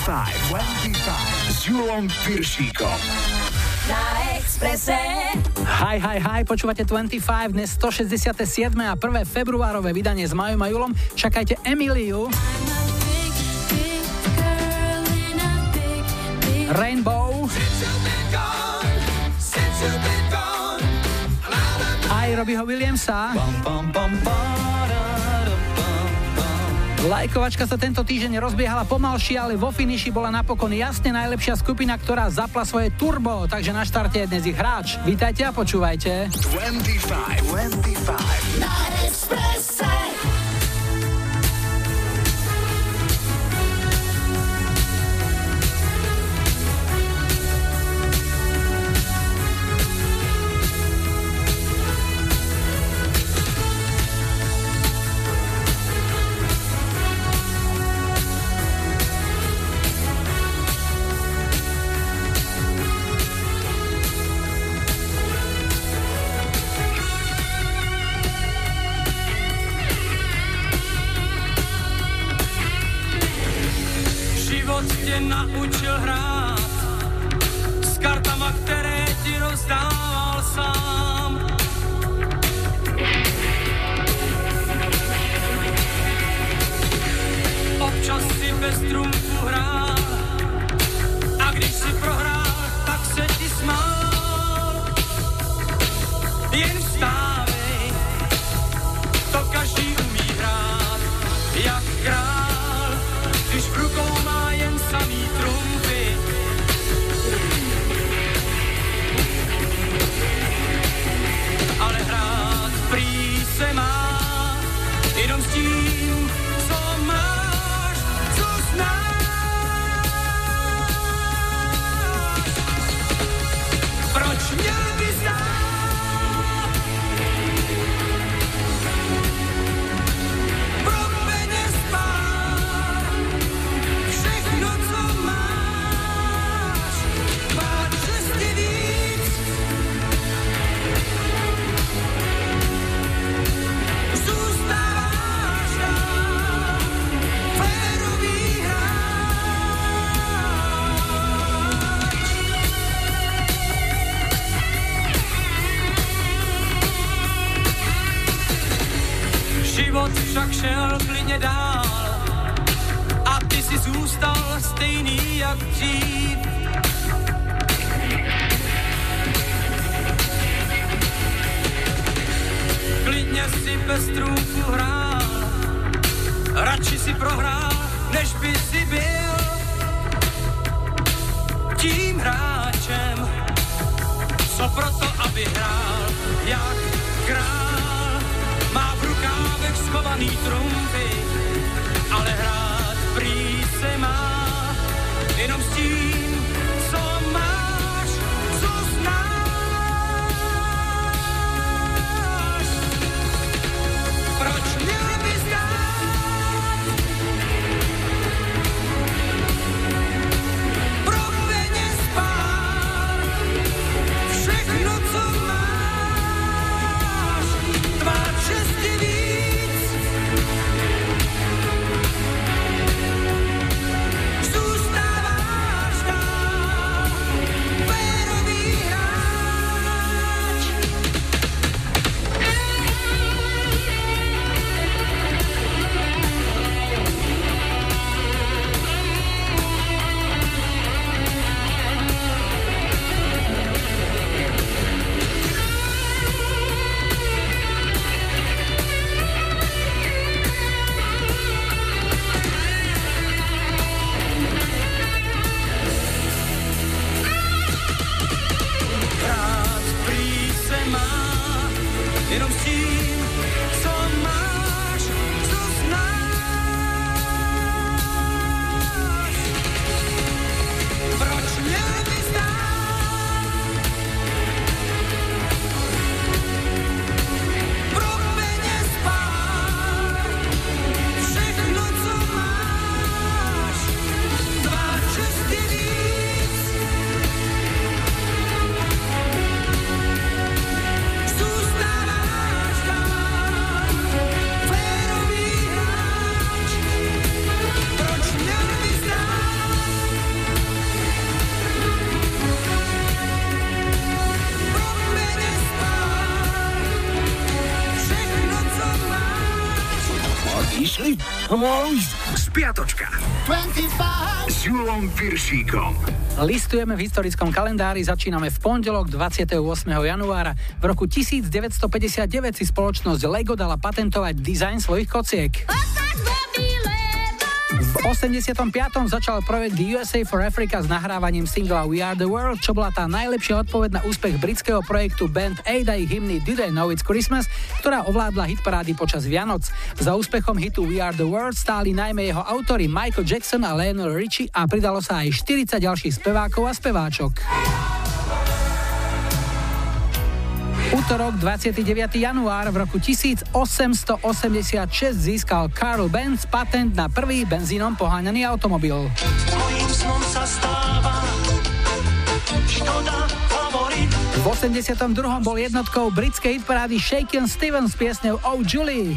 25. 25. S Hi, počúvate 25, dnes 167. a 1. februárové vydanie s Majom a Julom. Čakajte Emiliu. Rainbow. Aj Robbieho Williamsa. Bum, bum, bum, bum. Lajkovačka sa tento týždeň rozbiehala pomalšie, ale vo finiši bola napokon jasne najlepšia skupina, ktorá zapla svoje turbo, takže na štarte je dnes ich hráč. Vítajte a počúvajte. 25, 25. and I'm still Julom Piršíkom. Listujeme v historickom kalendári, začíname v pondelok 28. januára. V roku 1959 si spoločnosť Lego dala patentovať dizajn svojich kociek. V 85. začal projekt USA for Africa s nahrávaním singla We Are the World, čo bola tá najlepšia odpoveď na úspech britského projektu Band Aid a ich hymny Did I Know It's Christmas, ktorá ovládla hitparády počas Vianoc. Za úspechom hitu We Are the World stáli najmä jeho autory Michael Jackson a Lionel Richie a pridalo sa aj 40 ďalších spevákov a speváčok. Útorok 29. január v roku 1886 získal Karl Benz patent na prvý benzínom poháňaný automobil. V 82. bol jednotkou britskej hitparády Shaken Stevens s piesňou Oh Julie.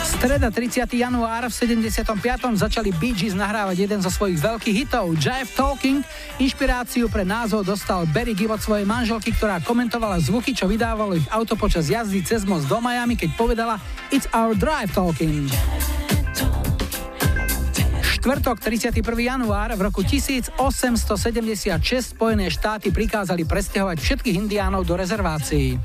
Streda 30. január v 75. začali Bee Gees nahrávať jeden zo svojich veľkých hitov Jive Talking. Inšpiráciu pre názov dostal Barry Gibb od svojej manželky, ktorá komentovala zvuky, čo vydávalo ich auto počas jazdy cez most do Miami, keď povedala It's our drive talking. Štvrtok 31. január v roku 1876 Spojené štáty prikázali presťahovať všetkých indiánov do rezervácií.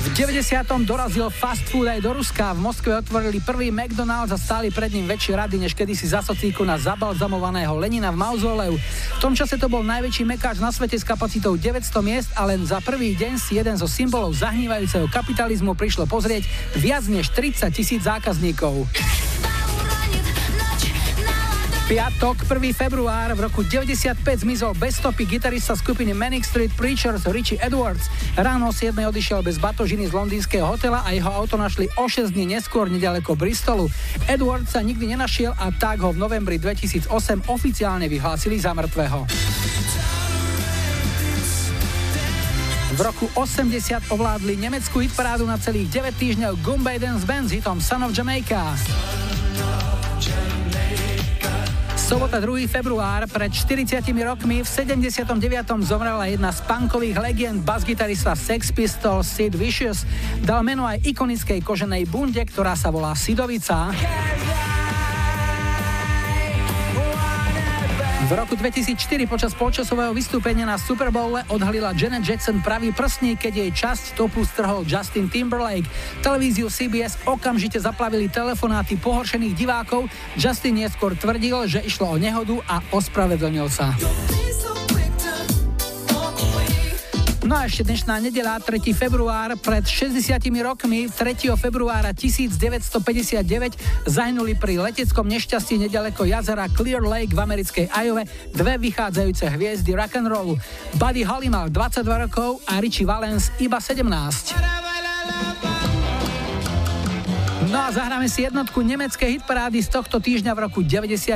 V 90. dorazil fast food aj do Ruska. V Moskve otvorili prvý McDonald's a stáli pred ním väčšie rady, než kedysi za socíku na zabalzamovaného Lenina v mauzoleu. V tom čase to bol najväčší mekáč na svete s kapacitou 900 miest a len za prvý deň si jeden zo symbolov zahnívajúceho kapitalizmu prišlo pozrieť viac než 30 tisíc zákazníkov. Piatok, 1. február, v roku 95 zmizol bez stopy gitarista skupiny Manic Street Preachers Richie Edwards. Ráno 7. odišiel bez batožiny z londýnskeho hotela a jeho auto našli o 6 dní neskôr nedaleko Bristolu. Edwards sa nikdy nenašiel a tak ho v novembri 2008 oficiálne vyhlásili za mŕtvého. V roku 80 ovládli nemeckú hitparádu na celých 9 týždňov Gumbay Dance Band s hitom Son of Jamaica. Sobota 2. február pred 40 rokmi v 79. zomrela jedna z punkových legend basgitarista Sex Pistols Sid Vicious. Dal meno aj ikonickej koženej bunde, ktorá sa volá Sidovica. V roku 2004 počas polčasového vystúpenia na Super Bowl odhalila Janet Jackson pravý prstník, keď jej časť topu strhol Justin Timberlake. Televíziu CBS okamžite zaplavili telefonáty pohoršených divákov. Justin neskôr tvrdil, že išlo o nehodu a ospravedlnil sa. No a ešte dnešná nedela, 3. február, pred 60 rokmi, 3. februára 1959, zahynuli pri leteckom nešťastí nedaleko jazera Clear Lake v americkej Iowa dve vychádzajúce hviezdy rock'n'rollu. Buddy Holly mal 22 rokov a Richie Valens iba 17. No a zahráme si jednotku nemeckej hitparády z tohto týždňa v roku 99.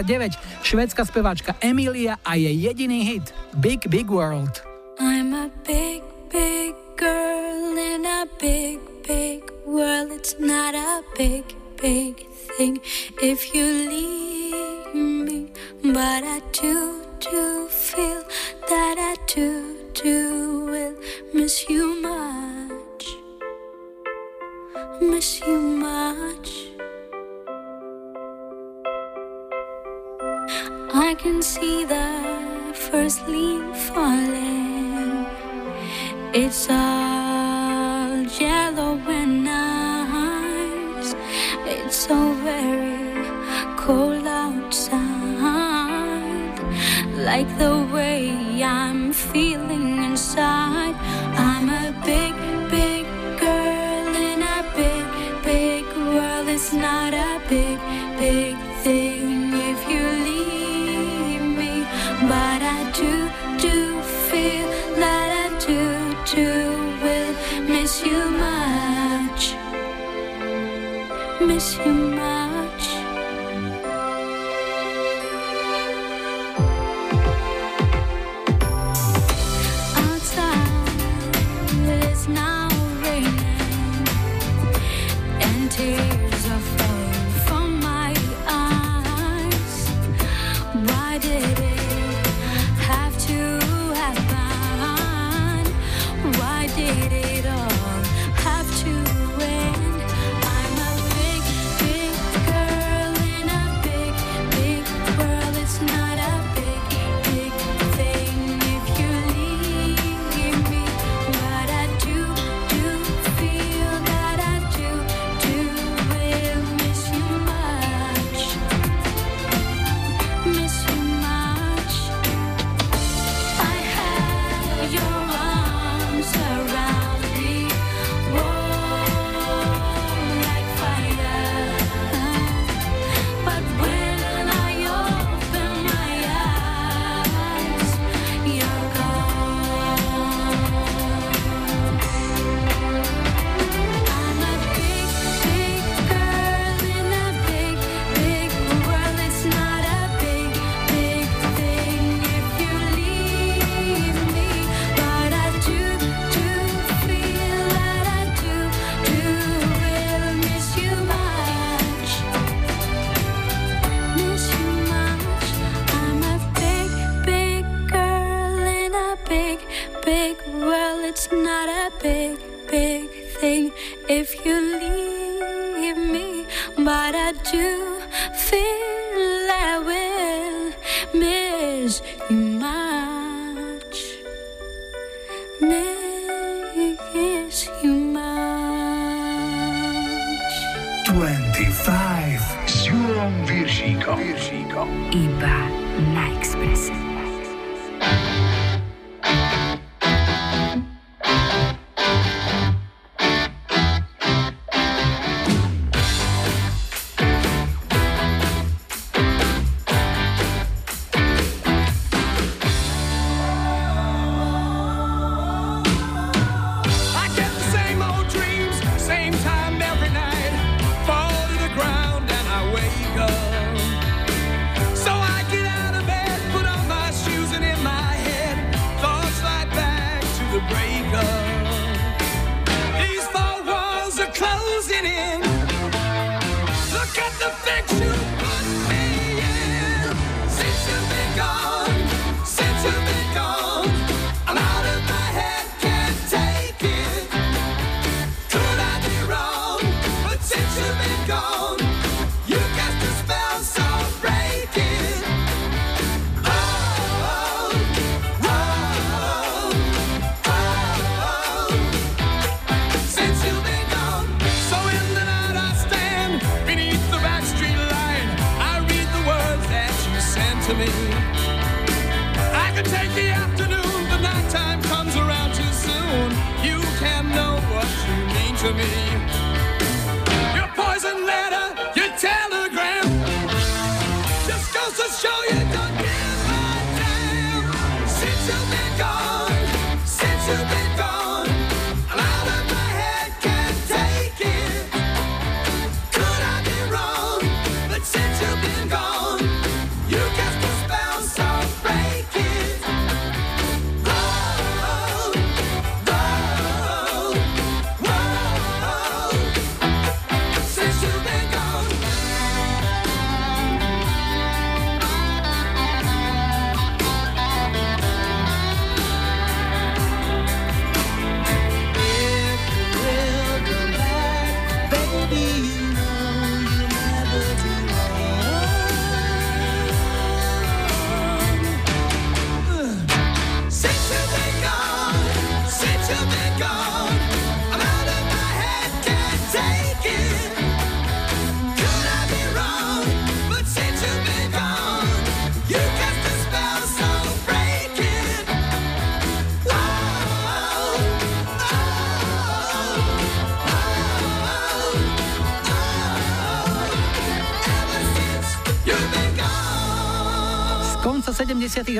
Švedská speváčka Emilia a jej jediný hit Big Big World. I'm a big, big girl in a big, big world. It's not a big, big thing if you leave me. But I do, do feel that I do, do will miss you much. Miss you much. I can see the first leaf falling. It's all yellow and nice. It's so very cold outside. Like the way I'm feeling inside. I'm a big, big girl in a big, big world. It's not a big, big thing miss you much. Miss you much.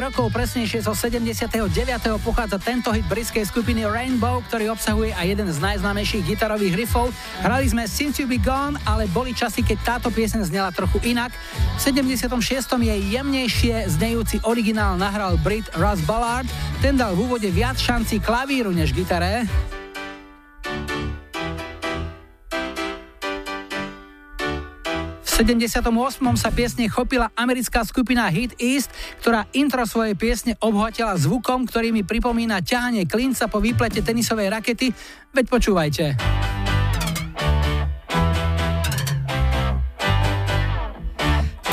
Rokov, presnejšie zo 79. pochádza tento hit britskej skupiny Rainbow, ktorý obsahuje aj jeden z najznámejších gitarových riffov. Hrali sme Since You Be Gone, ale boli časy, keď táto piesen znela trochu inak. V 76. je jemnejšie znejúci originál nahral Brit Russ Ballard, ten dal v úvode viac šanci klavíru než gitare. 78. sa piesne chopila americká skupina Hit East, ktorá intro svojej piesne obhatila zvukom, ktorý mi pripomína ťahanie klinca po výplete tenisovej rakety. Veď počúvajte.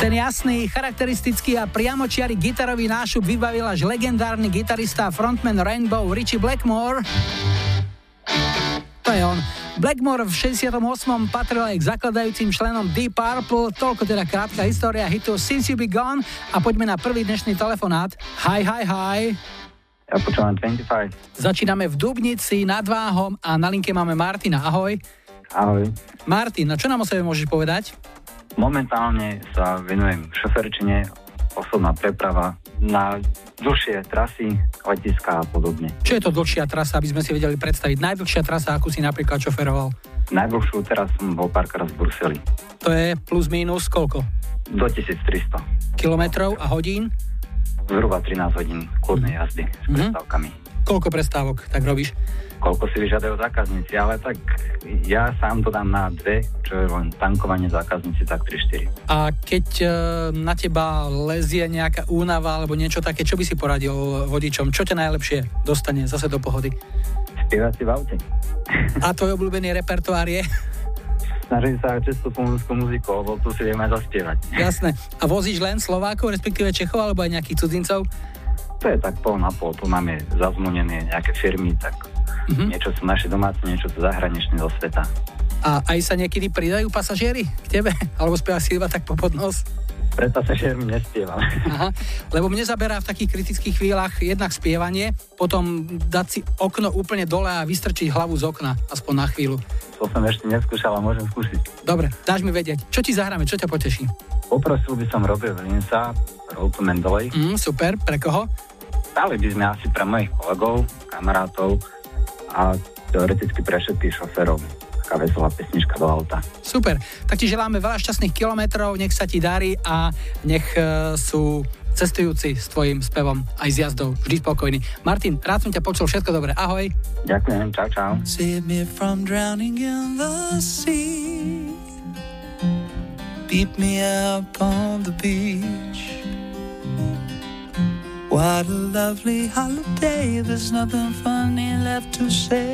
Ten jasný, charakteristický a priamočiary gitarový nášup vybavil až legendárny gitarista a frontman Rainbow Richie Blackmore. To je on. Blackmore v 68. patril aj k zakladajúcim členom Deep Purple, toľko teda krátka história hitu Since You Be Gone a poďme na prvý dnešný telefonát. Hi, hi, hi. Ja počúvam 25. Začíname v Dubnici nad Váhom a na linke máme Martina. Ahoj. Ahoj. Martin, no čo nám o sebe môžeš povedať? Momentálne sa venujem šoferčine, osobná preprava na dlhšie trasy, letiska a podobne. Čo je to dlhšia trasa, aby sme si vedeli predstaviť? Najdlhšia trasa, akú si napríklad šoferoval? Najdlhšiu teraz som bol párkrát v Bruseli. To je plus minus koľko? Do 1300. Kilometrov a hodín? Zhruba 13 hodín kľudnej jazdy s mm-hmm. prestávkami. Koľko prestávok tak robíš? koľko si vyžadajú zákazníci, ale tak ja sám to dám na dve, čo je len tankovanie zákazníci, tak 3-4. A keď e, na teba lezie nejaká únava alebo niečo také, čo by si poradil vodičom? Čo ťa najlepšie dostane zase do pohody? Spievať si v aute. A tvoj obľúbený repertoár je? Snažím sa často slovenskú muziku, lebo tu si vieme zaspievať. Jasné. A vozíš len Slovákov, respektíve Čechov, alebo aj nejakých cudzincov? To je tak pol na pol. Tu máme zazmunené nejaké firmy, tak mm-hmm. niečo sú naše domáce, niečo sú zahraničné zo sveta. A aj sa niekedy pridajú pasažieri k tebe? Alebo spievaš si iba tak po podnos? Pred pasažiermi nespievam. Aha, lebo mne zaberá v takých kritických chvíľach jednak spievanie, potom dať si okno úplne dole a vystrčiť hlavu z okna, aspoň na chvíľu. To som ešte neskúšal a môžem skúsiť. Dobre, dáš mi vedieť. Čo ti zahráme, čo ťa poteší? Poprosil by som Williamsa, Road to Mendeley. Mm, super, pre koho? Dali by sme asi pre mojich kolegov, kamarátov a teoreticky pre všetkých šoferov taká veselá pesnička do auta. Super, tak ti želáme veľa šťastných kilometrov, nech sa ti darí a nech uh, sú cestujúci s tvojim spevom aj s jazdou vždy spokojný. Martin, rád som ťa počul, všetko dobré, ahoj. Ďakujem, čau, čau. Save me from drowning in the sea Beat me up on the beach What a lovely holiday, there's nothing funny left to say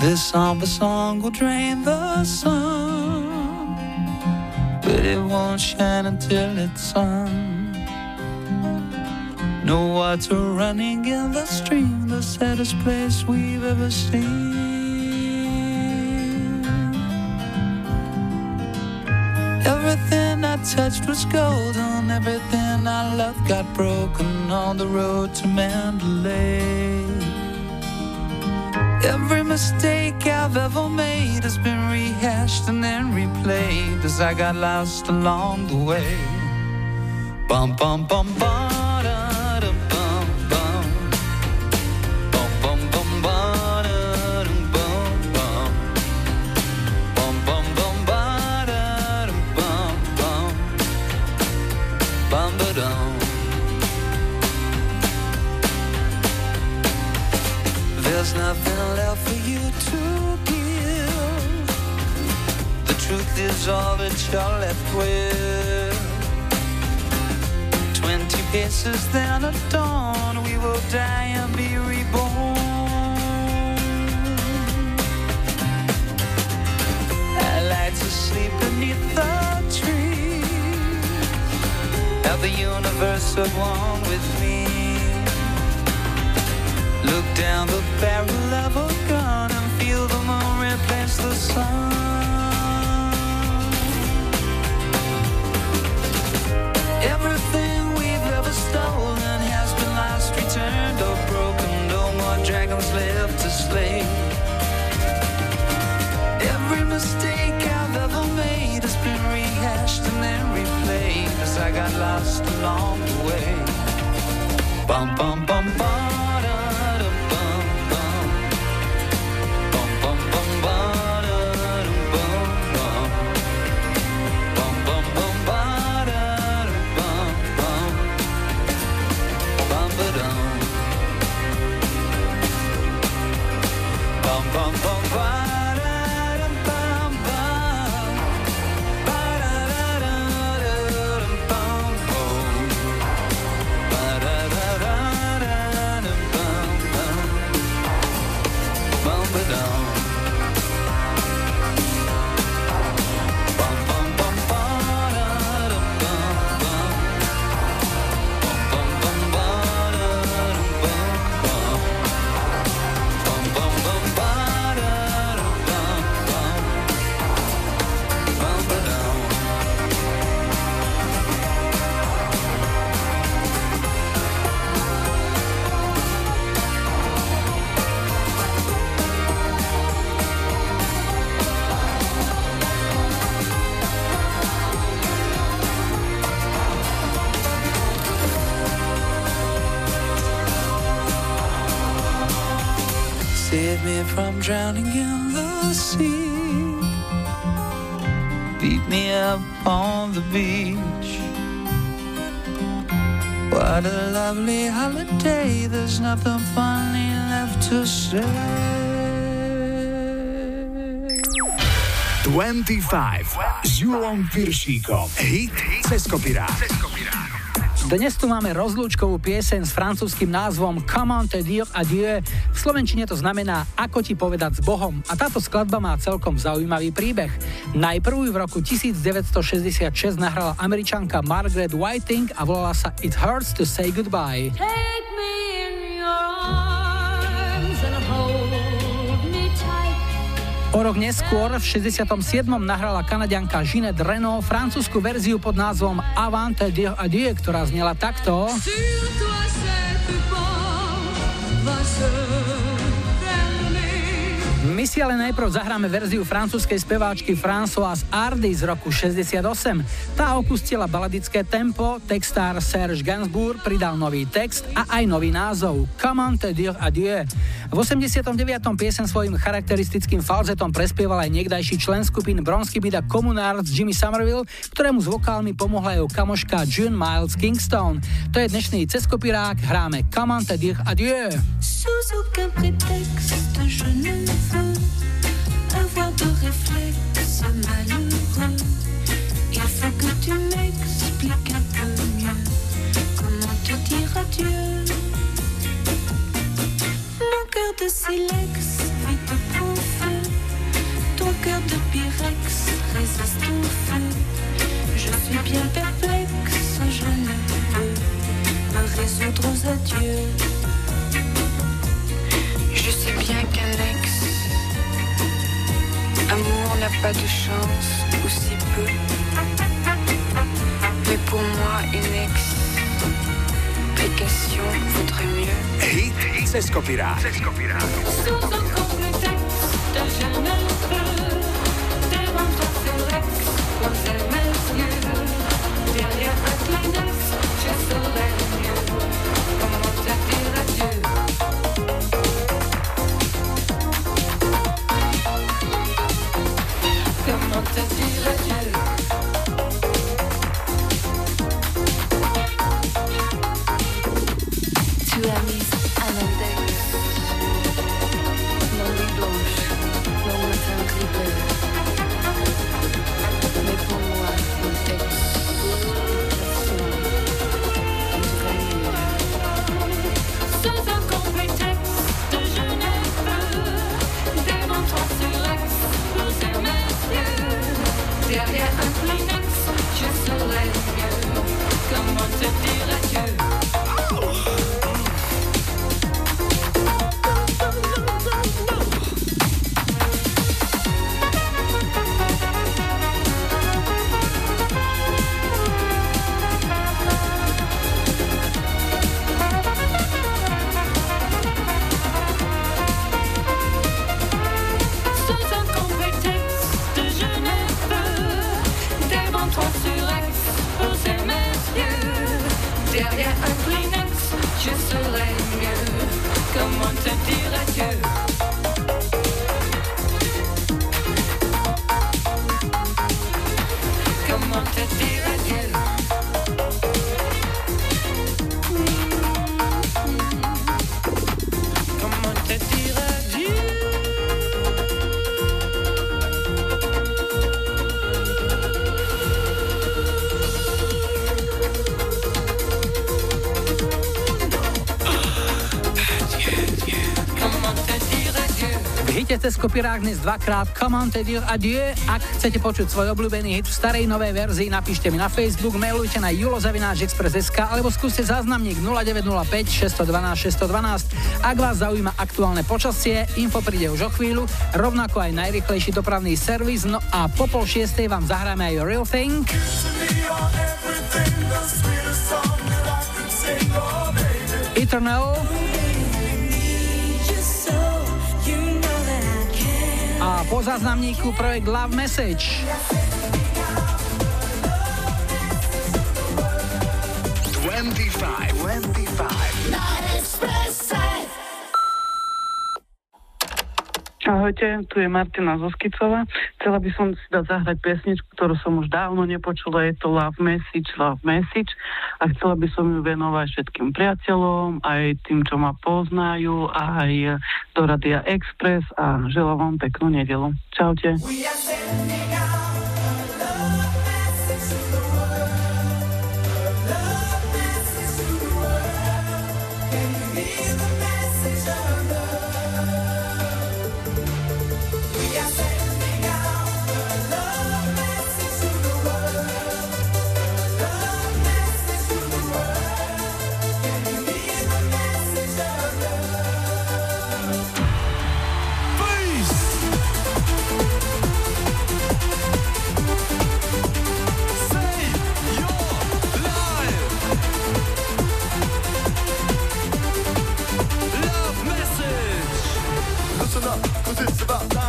This somber song will drain the sun, but it won't shine until it's sun. No water running in the stream, the saddest place we've ever seen. Everything touched was golden, everything I loved got broken on the road to Mandalay. Every mistake I've ever made has been rehashed and then replayed as I got lost along the way. Bum bum bum bum. Nothing left for you to give. The truth is all that you're left with. Twenty paces, then at dawn, we will die and be reborn. I like to sleep beneath the trees. Have the universe at one with me. Look down the barrel of a gun and feel the moon replace the sun. Everything we've ever stolen has been lost, returned, or broken. No more dragons left to slay. Every mistake I've ever made has been rehashed and then replayed as I got lost along the way. Bum, bum, bum, bum. 25 s Julom Piršíkom. Hit cez kopirát. Dnes tu máme rozlúčkovú pieseň s francúzským názvom Comment te dire adieu. V slovenčine to znamená Ako ti povedať s Bohom. A táto skladba má celkom zaujímavý príbeh. Najprv v roku 1966 nahrala američanka Margaret Whiting a volala sa It Hurts to Say Goodbye. Take Rok neskôr, v 67. nahrala kanadianka Ginette Renault francúzsku verziu pod názvom Avant Dieu Adieu, ktorá znela takto. My si ale najprv zahráme verziu francúzskej speváčky Françoise Hardy z roku 68. Tá opustila baladické tempo, textár Serge Gainsbourg pridal nový text a aj nový názov Comment te dire adieu. V 89. piesen svojim charakteristickým falzetom prespieval aj niekdajší člen skupín Bronsky Bida Communard Jimmy Somerville, ktorému s vokálmi pomohla jeho kamoška June Miles Kingston. To je dnešný ceskopirák, hráme Comment te dire adieu. Sous aucun prétexte, je ne veux avoir de réflexe malheureux. Il faut que tu m'expliques un peu mieux comment te dire adieu? Mon cœur de silex vit au feu. Ton cœur de pyrex résiste au feu. Je suis bien perplexe, je ne peux me résoudre aux adieux. Je sais bien qu'un ex Amour n'a pas de chance, ou si peu. Mais pour moi, une explication vaudrait mieux. Hit Cesko Pirát. Cesko Pirát. Sous un complexe de je ne peux, devant toi c'est l'ex, cez kopirák dnes dvakrát on, Teddy, adieu. Ak chcete počuť svoj obľúbený hit v starej novej verzii, napíšte mi na Facebook, mailujte na julozavináčexpress.sk alebo skúste záznamník 0905 612 612. Ak vás zaujíma aktuálne počasie, info príde už o chvíľu, rovnako aj najrychlejší dopravný servis, no a po pol šiestej vám zahráme aj Real Thing. Eternal po záznamníku projekt Love Message. 25, 25. Na Ahojte, tu je Martina Zoskicová. Chcela by som si dať zahrať piesničku, ktorú som už dávno nepočula. Je to Love Message, Love Message. A chcela by som ju venovať všetkým priateľom, aj tým, čo ma poznajú, aj do Radia Express a želám vám peknú nedelu. Čaute. up, cause it's about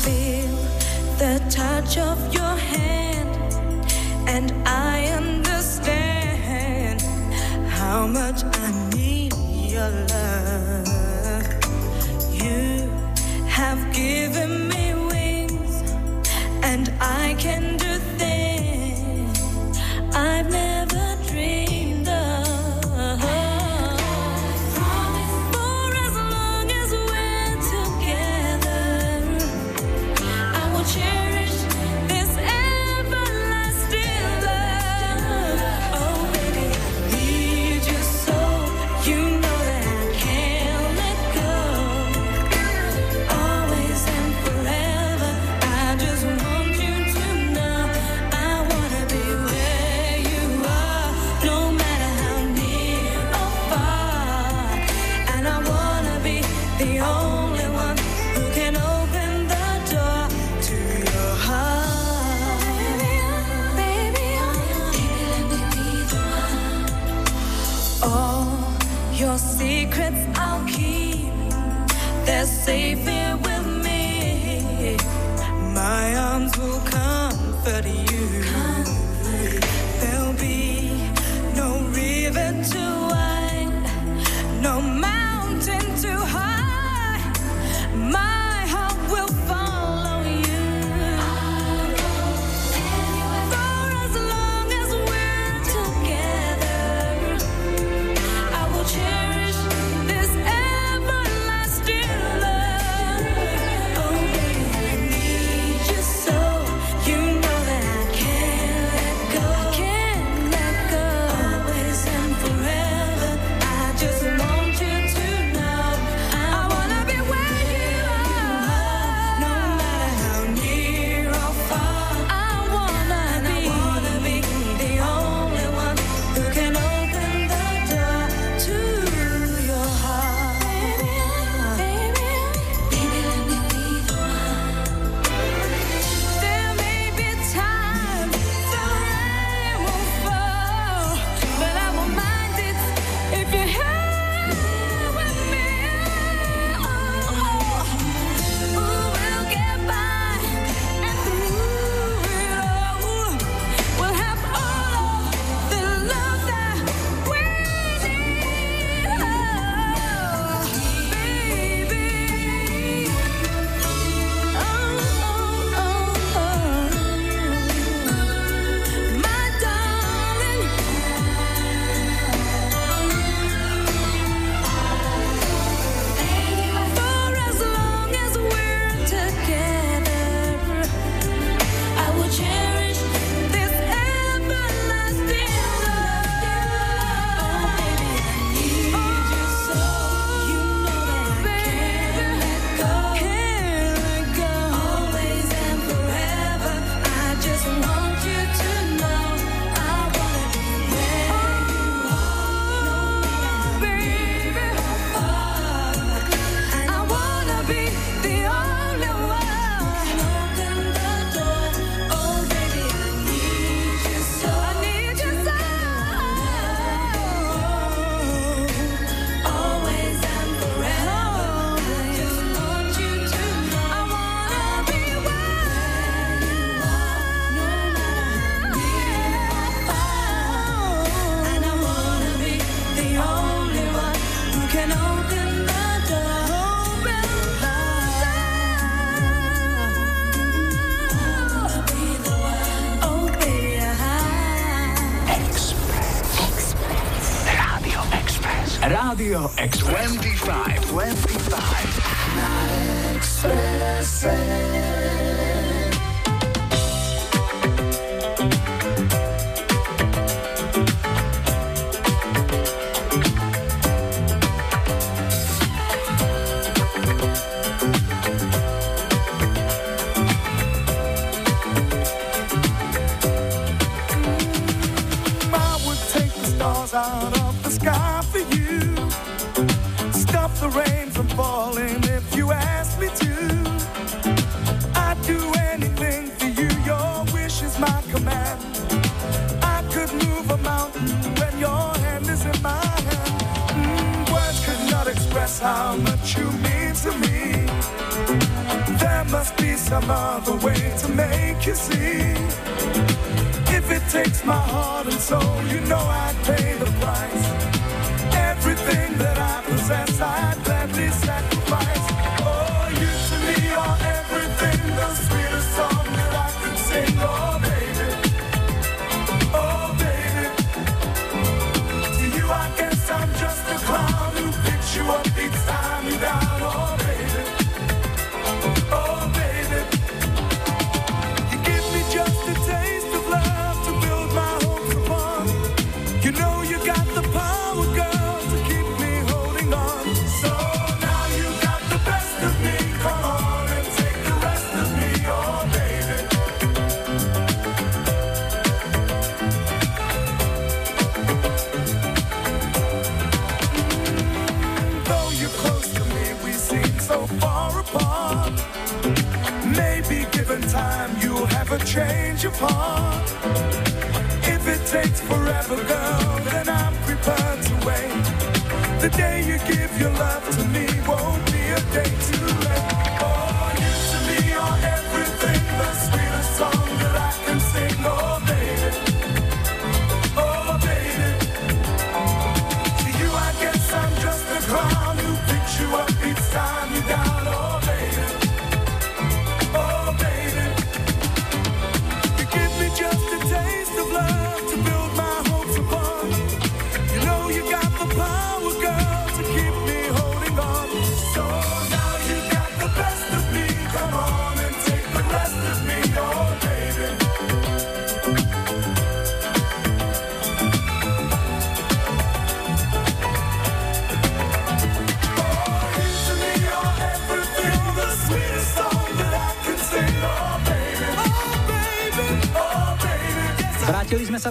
feel the touch of your hand, and I understand how much I need your love. You have given me wings, and I can do things I've never.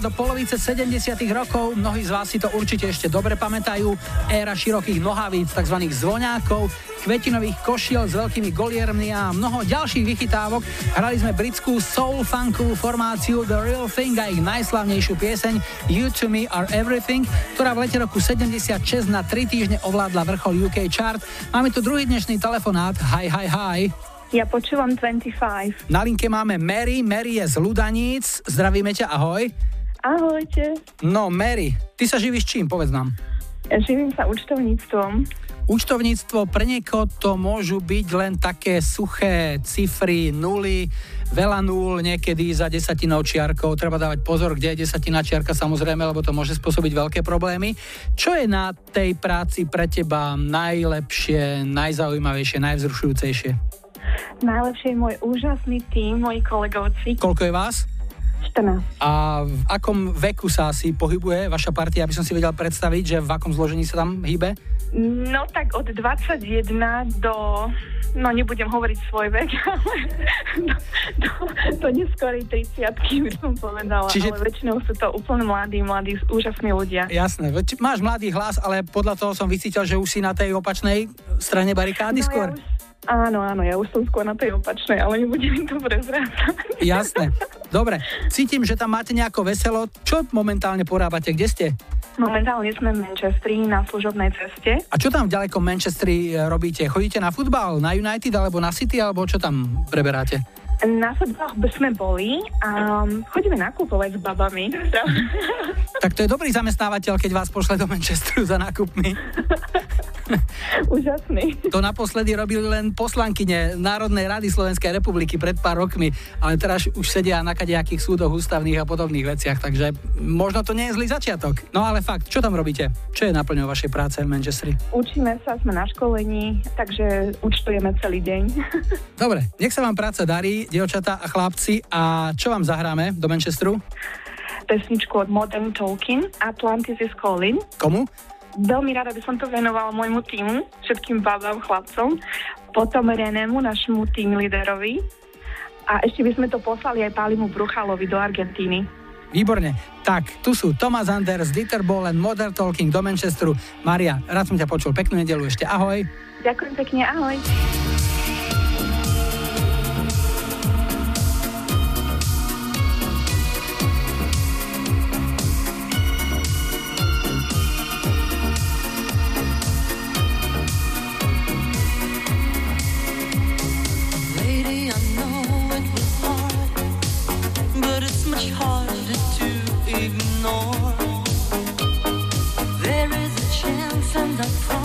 Do polovice 70 rokov, mnohí z vás si to určite ešte dobre pamätajú. Éra širokých nohavíc, tzv. zvoňákov, kvetinových košiel s veľkými goliermi a mnoho ďalších vychytávok. Hrali sme britskú soul funkovú formáciu The Real Thing a ich najslavnejšiu pieseň You to Me Are Everything, ktorá v lete roku 76 na 3 týždne ovládla vrchol UK chart. Máme tu druhý dnešný telefonát. Hi, hi, hi. Ja počúvam 25. Na linke máme Mary. Mary je z Ludaníc. Zdravíme ťa, ahoj. Ahojte. No, Mary, ty sa živíš čím, povedz nám. Živím sa účtovníctvom. Účtovníctvo pre niekoho to môžu byť len také suché cifry, nuly, veľa nul, niekedy za desatinou čiarkou. Treba dávať pozor, kde je desatina čiarka samozrejme, lebo to môže spôsobiť veľké problémy. Čo je na tej práci pre teba najlepšie, najzaujímavejšie, najvzrušujúcejšie? Najlepšie je môj úžasný tým, moji kolegovci. Koľko je vás? 14. A v akom veku sa asi pohybuje vaša partia, aby som si vedel predstaviť, že v akom zložení sa tam hýbe? No tak od 21 do... No nebudem hovoriť svoj vek, ale do, do, do neskorej 30 by som povedala. Čiže- Ale väčšinou sú to úplne mladí, mladí, úžasní ľudia. Jasné, máš mladý hlas, ale podľa toho som vycítil, že už si na tej opačnej strane barikády No, skôr. Ja už, áno, áno, ja už som skôr na tej opačnej, ale nebudem to prezrádzať. Jasné. Dobre, cítim, že tam máte nejako veselo. Čo momentálne porábate? Kde ste? Momentálne sme v Manchestri na služobnej ceste. A čo tam v ďalekom Manchestri e, robíte? Chodíte na futbal, na United alebo na City, alebo čo tam preberáte? Na futbaloch by sme boli a chodíme nakupovať s babami. Tak to je dobrý zamestnávateľ, keď vás pošle do Manchesteru za nákupmi. Úžasný. To naposledy robili len poslankyne Národnej rady Slovenskej republiky pred pár rokmi, ale teraz už sedia na kadejakých súdoch ústavných a podobných veciach, takže možno to nie je zlý začiatok. No ale fakt, čo tam robíte? Čo je naplňou vašej práce v Manchesteri? Učíme sa, sme na školení, takže účtujeme celý deň. Dobre, nech sa vám práca darí, dievčatá a chlapci. A čo vám zahráme do Manchesteru? Pesničku od Modern Talking, Atlantis is Calling. Komu? Veľmi rada by som to venovala môjmu týmu, všetkým babám, chlapcom, potom Renému, našemu tým líderovi a ešte by sme to poslali aj Pálimu Bruchalovi do Argentíny. Výborne. Tak, tu sú Thomas Anders, Dieter Bohlen, Modern Talking do Manchesteru. Maria, rád som ťa počul. Peknú nedelu ešte. Ahoj. Ďakujem pekne, ahoj. from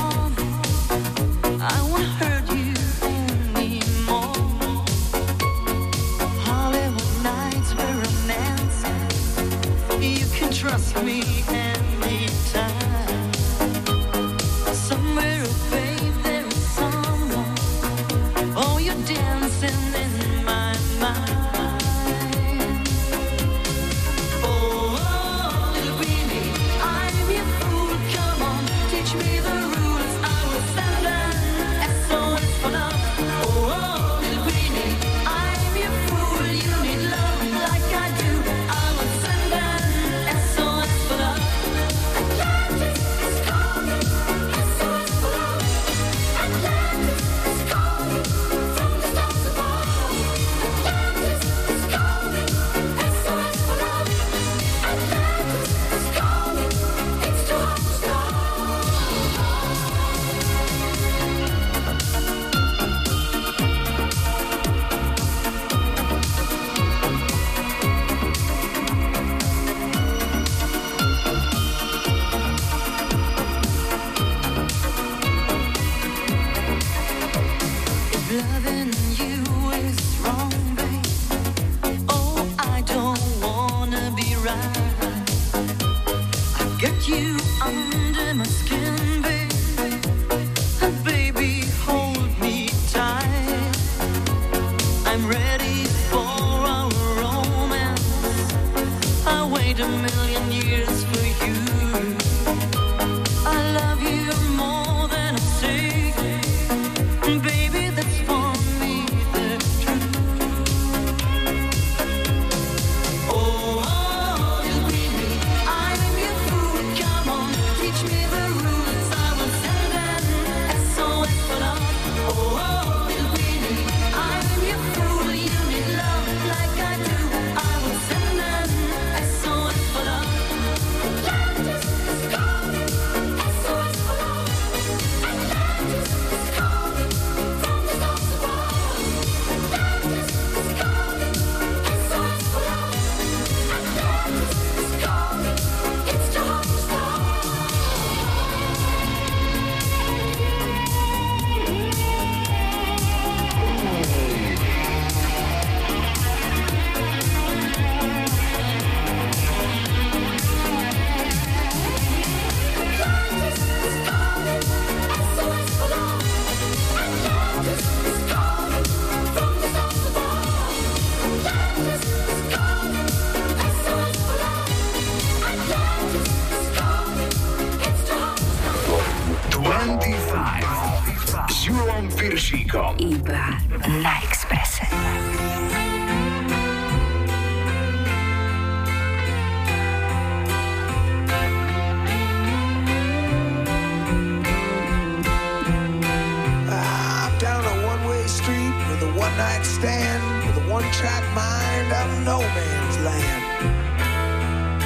man's land.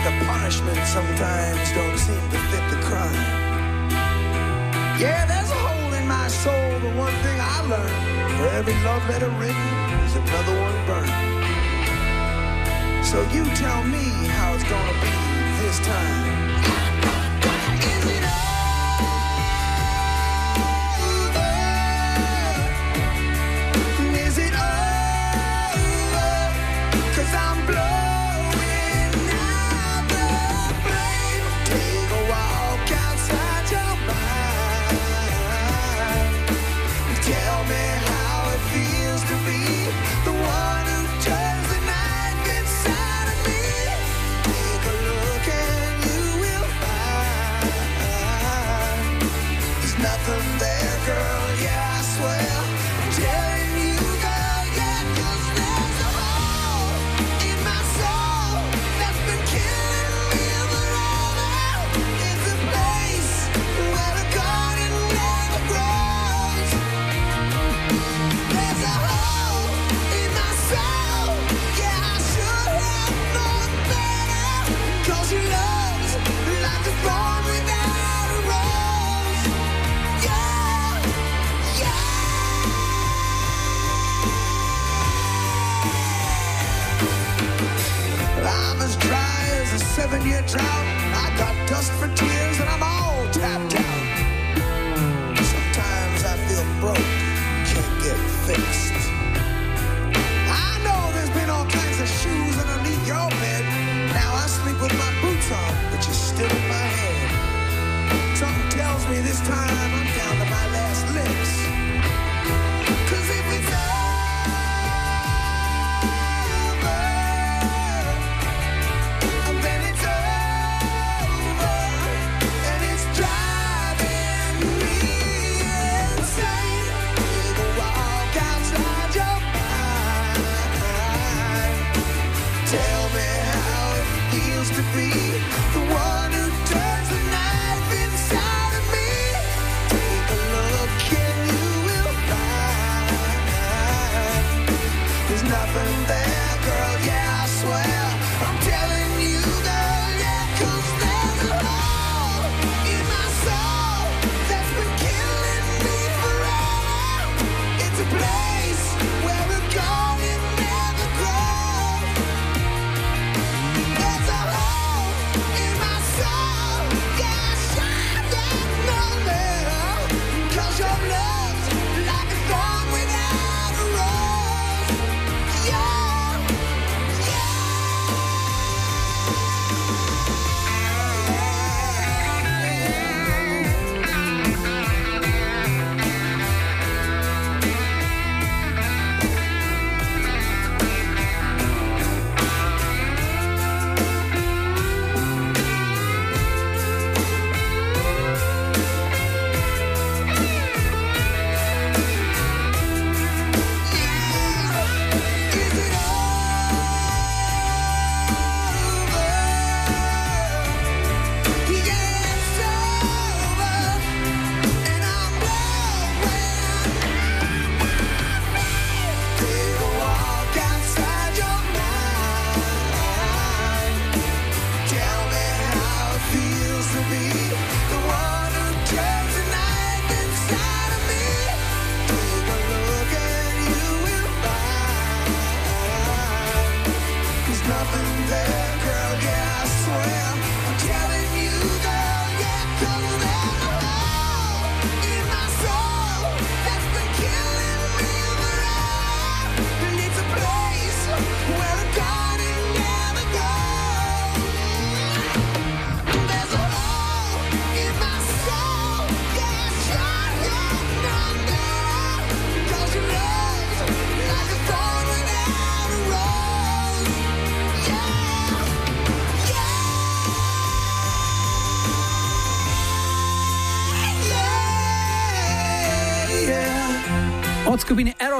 The punishment sometimes don't seem to fit the crime. Yeah, there's a hole in my soul, but one thing I learned, for every love letter written there's another one burned. So you tell me how it's gonna be this time. You try.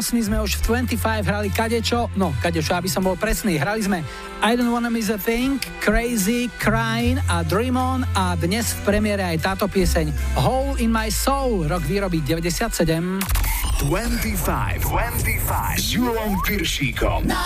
Aerosmith sme už v 25 hrali kadečo, no kadečo, aby som bol presný, hrali sme I Don't Wanna Miss a Thing, Crazy, Crying a Dream On. A dnes v premiére aj táto pieseň Hole in My Soul, rok výroby 97. 25, 25 s Júlom Piršíkom. Na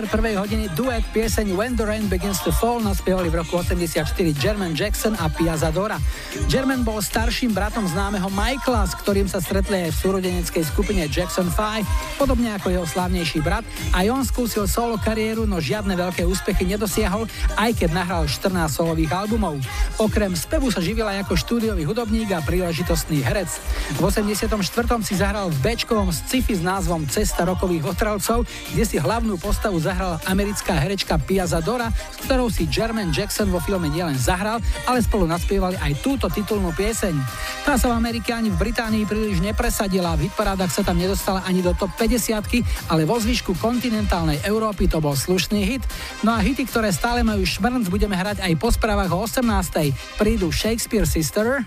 záver prvej hodiny duet pieseň When the Rain Begins to Fall naspievali v roku 84 German Jackson a Pia Zadora. German bol starším bratom známeho Michaela, s ktorým sa stretli aj v súrodeneckej skupine Jackson 5, podobne ako jeho slávnejší brat. A on skúsil solo kariéru, no žiadne veľké úspechy nedosiahol, aj keď nahral 14 solových albumov. Okrem spevu sa živil aj ako štúdiový hudobník a príležitostný herec. V 84. si zahral v Bčkovom sci-fi s názvom Cesta rokových otralcov, kde si hlavnú postavu zahrala americká herečka Pia Zadora, s ktorou si Jermaine Jackson vo filme nielen zahral, ale spolu naspievali aj túto titulnú pieseň. Tá sa v Amerike ani v Británii príliš nepresadila, v hitparádach sa tam nedostala ani do top 50 ale vo zvyšku kontinentálnej Európy to bol slušný hit. No a hity, ktoré stále majú šmrnc, budeme hrať aj po správach o 18. Prídu Shakespeare Sister.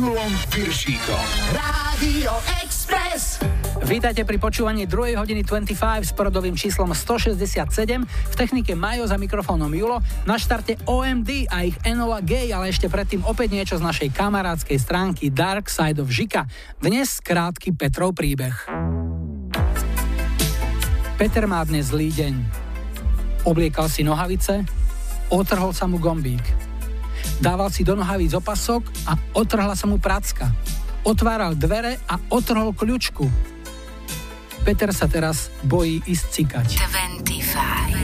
Julom Piršíkom. Radio Express. Vítajte pri počúvaní 2. hodiny 25 s porodovým číslom 167. V technike Majo za mikrofónom Julo. Na štarte OMD a ich Enola Gay, ale ešte predtým opäť niečo z našej kamarádskej stránky Dark Side of Žika. Dnes krátky Petrov príbeh. Peter má dnes zlý deň. Obliekal si nohavice, otrhol sa mu gombík. Dával si do nohavíc opasok a otrhla sa mu pracka. Otváral dvere a otrhol kľučku Peter sa teraz bojí ísť cikať. 25.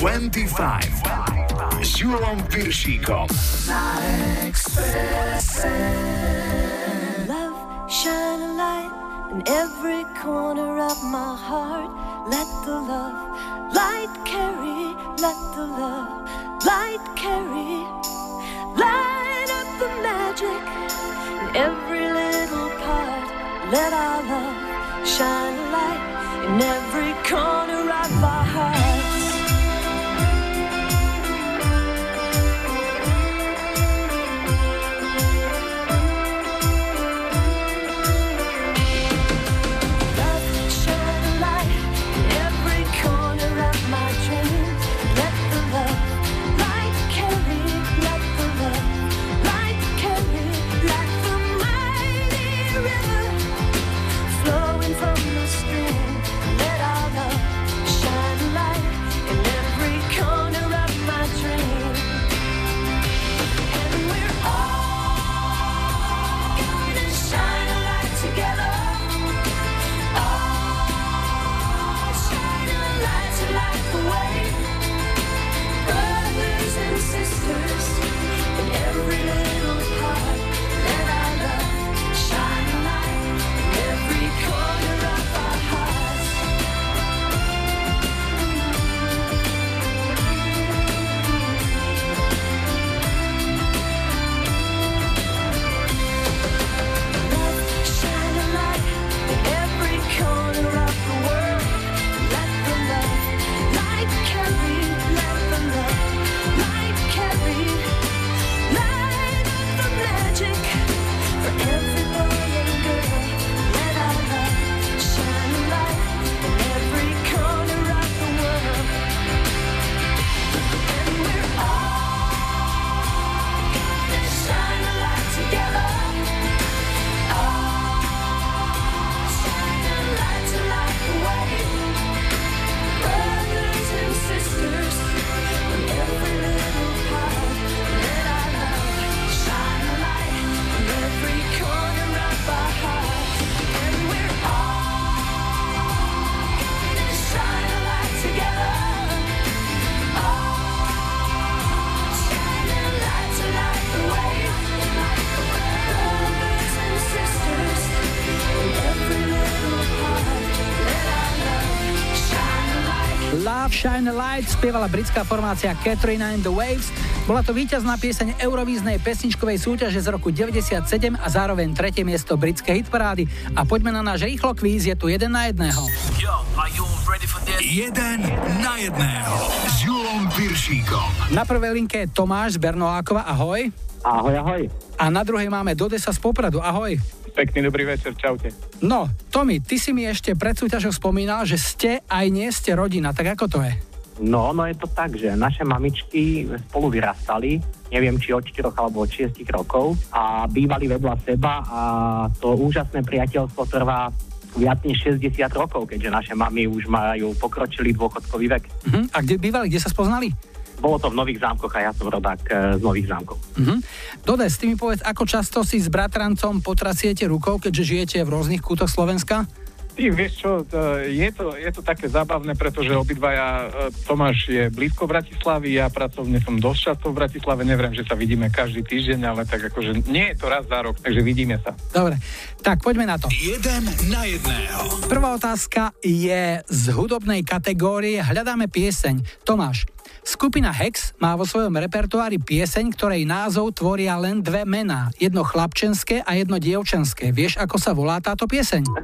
25 s Julom Piršíkom. Love, shine a light in every corner of my heart. Let the love light carry, let the love light carry. Light up the magic in every little part. Let our love shine a light in every corner Light spievala britská formácia Katrina and the Waves. Bola to víťazná pieseň Eurovíznej pesničkovej súťaže z roku 97 a zároveň tretie miesto britskej hitparády. A poďme na náš rýchlo kvíz, je tu jeden na jedného. Yo, are you ready for this? Jeden na jedného s Julom Piršíkom. Na prvej linke je Tomáš z Bernolákova, ahoj. Ahoj, ahoj. A na druhej máme Dodesa z Popradu, ahoj. Pekný dobrý večer, čaute. No, Tomi, ty si mi ešte pred súťažou spomínal, že ste aj nie ste rodina, tak ako to je? No, no je to tak, že naše mamičky spolu vyrastali, neviem či od 4 alebo od 6 rokov a bývali vedľa seba a to úžasné priateľstvo trvá viac než 60 rokov, keďže naše mamy už majú pokročilý dôchodkový vek. Uh-huh. A kde bývali, kde sa spoznali? Bolo to v Nových zámkoch a ja som rodák e, z Nových zámkov. Uh-huh. Dodes, ty mi povedz, ako často si s bratrancom potrasiete rukou, keďže žijete v rôznych kútoch Slovenska? Ty vieš čo, je to, je to také zábavné, pretože obidvaja, e, Tomáš je blízko Bratislavy, ja pracovne som dosť často v Bratislave, neviem, že sa vidíme každý týždeň, ale tak akože nie je to raz za rok, takže vidíme sa. Dobre, tak poďme na to. Jeden na jedného. Prvá otázka je z hudobnej kategórie Hľadáme pieseň. Tomáš, skupina Hex má vo svojom repertoári pieseň, ktorej názov tvoria len dve mená. Jedno chlapčenské a jedno dievčenské. Vieš, ako sa volá táto pieseň?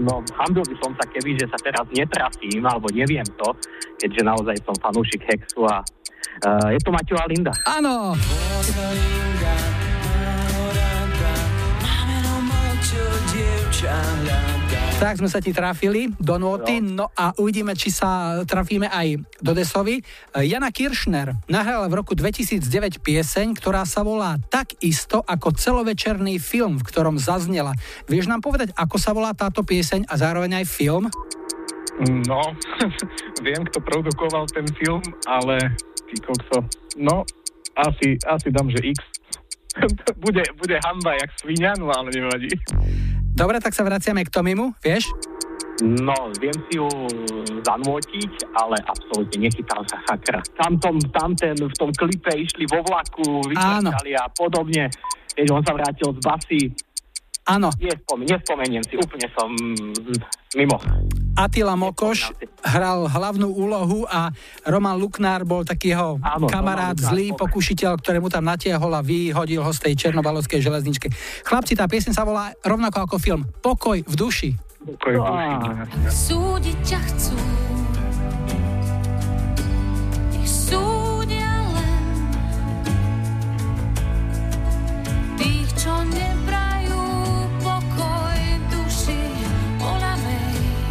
No, hambil by som sa keby, že sa teraz netrafím, alebo neviem to, keďže naozaj som fanúšik Hexu a uh, je to Maťová Linda. Áno! Tak sme sa ti trafili do noty, no a uvidíme, či sa trafíme aj do Desovi. Jana Kiršner nahrala v roku 2009 pieseň, ktorá sa volá tak isto ako celovečerný film, v ktorom zaznela. Vieš nám povedať, ako sa volá táto pieseň a zároveň aj film? No, viem, kto produkoval ten film, ale ty kokso, no, asi, asi dám, že X. bude, bude hamba jak svinia, no ale nevadí. Dobre, tak sa vraciame k Tomimu, vieš? No, viem si ju zanútiť, ale absolútne nechytám sa sakra. Tam, tom, tam ten, v tom klipe išli vo vlaku, vytrčali a podobne. Keď on sa vrátil z basy, Áno. Nespom- nespomeniem si, úplne som mimo. Attila Mokoš hral hlavnú úlohu a Roman Luknár bol taký jeho Áno, kamarát, Roman Luknár, zlý pokušiteľ, ktorému tam natiahol a vyhodil ho z tej černobalovskej železničky. Chlapci, tá piesň sa volá rovnako ako film Pokoj v duši. Pokoj v duši. Súdiť ťa chcú.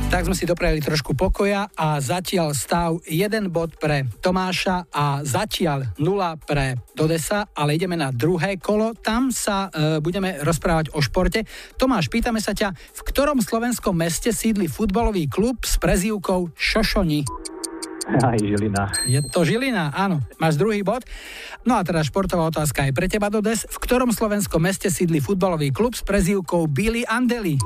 Tak sme si doprajeli trošku pokoja a zatiaľ stav 1 bod pre Tomáša a zatiaľ 0 pre Dodesa, ale ideme na druhé kolo. Tam sa e, budeme rozprávať o športe. Tomáš, pýtame sa ťa, v ktorom slovenskom meste sídli futbalový klub s prezývkou Šošoni? Aj Žilina. Je to Žilina, áno. Máš druhý bod. No a teda športová otázka aj pre teba, Dodes. V ktorom slovenskom meste sídli futbalový klub s prezývkou Billy Andeli?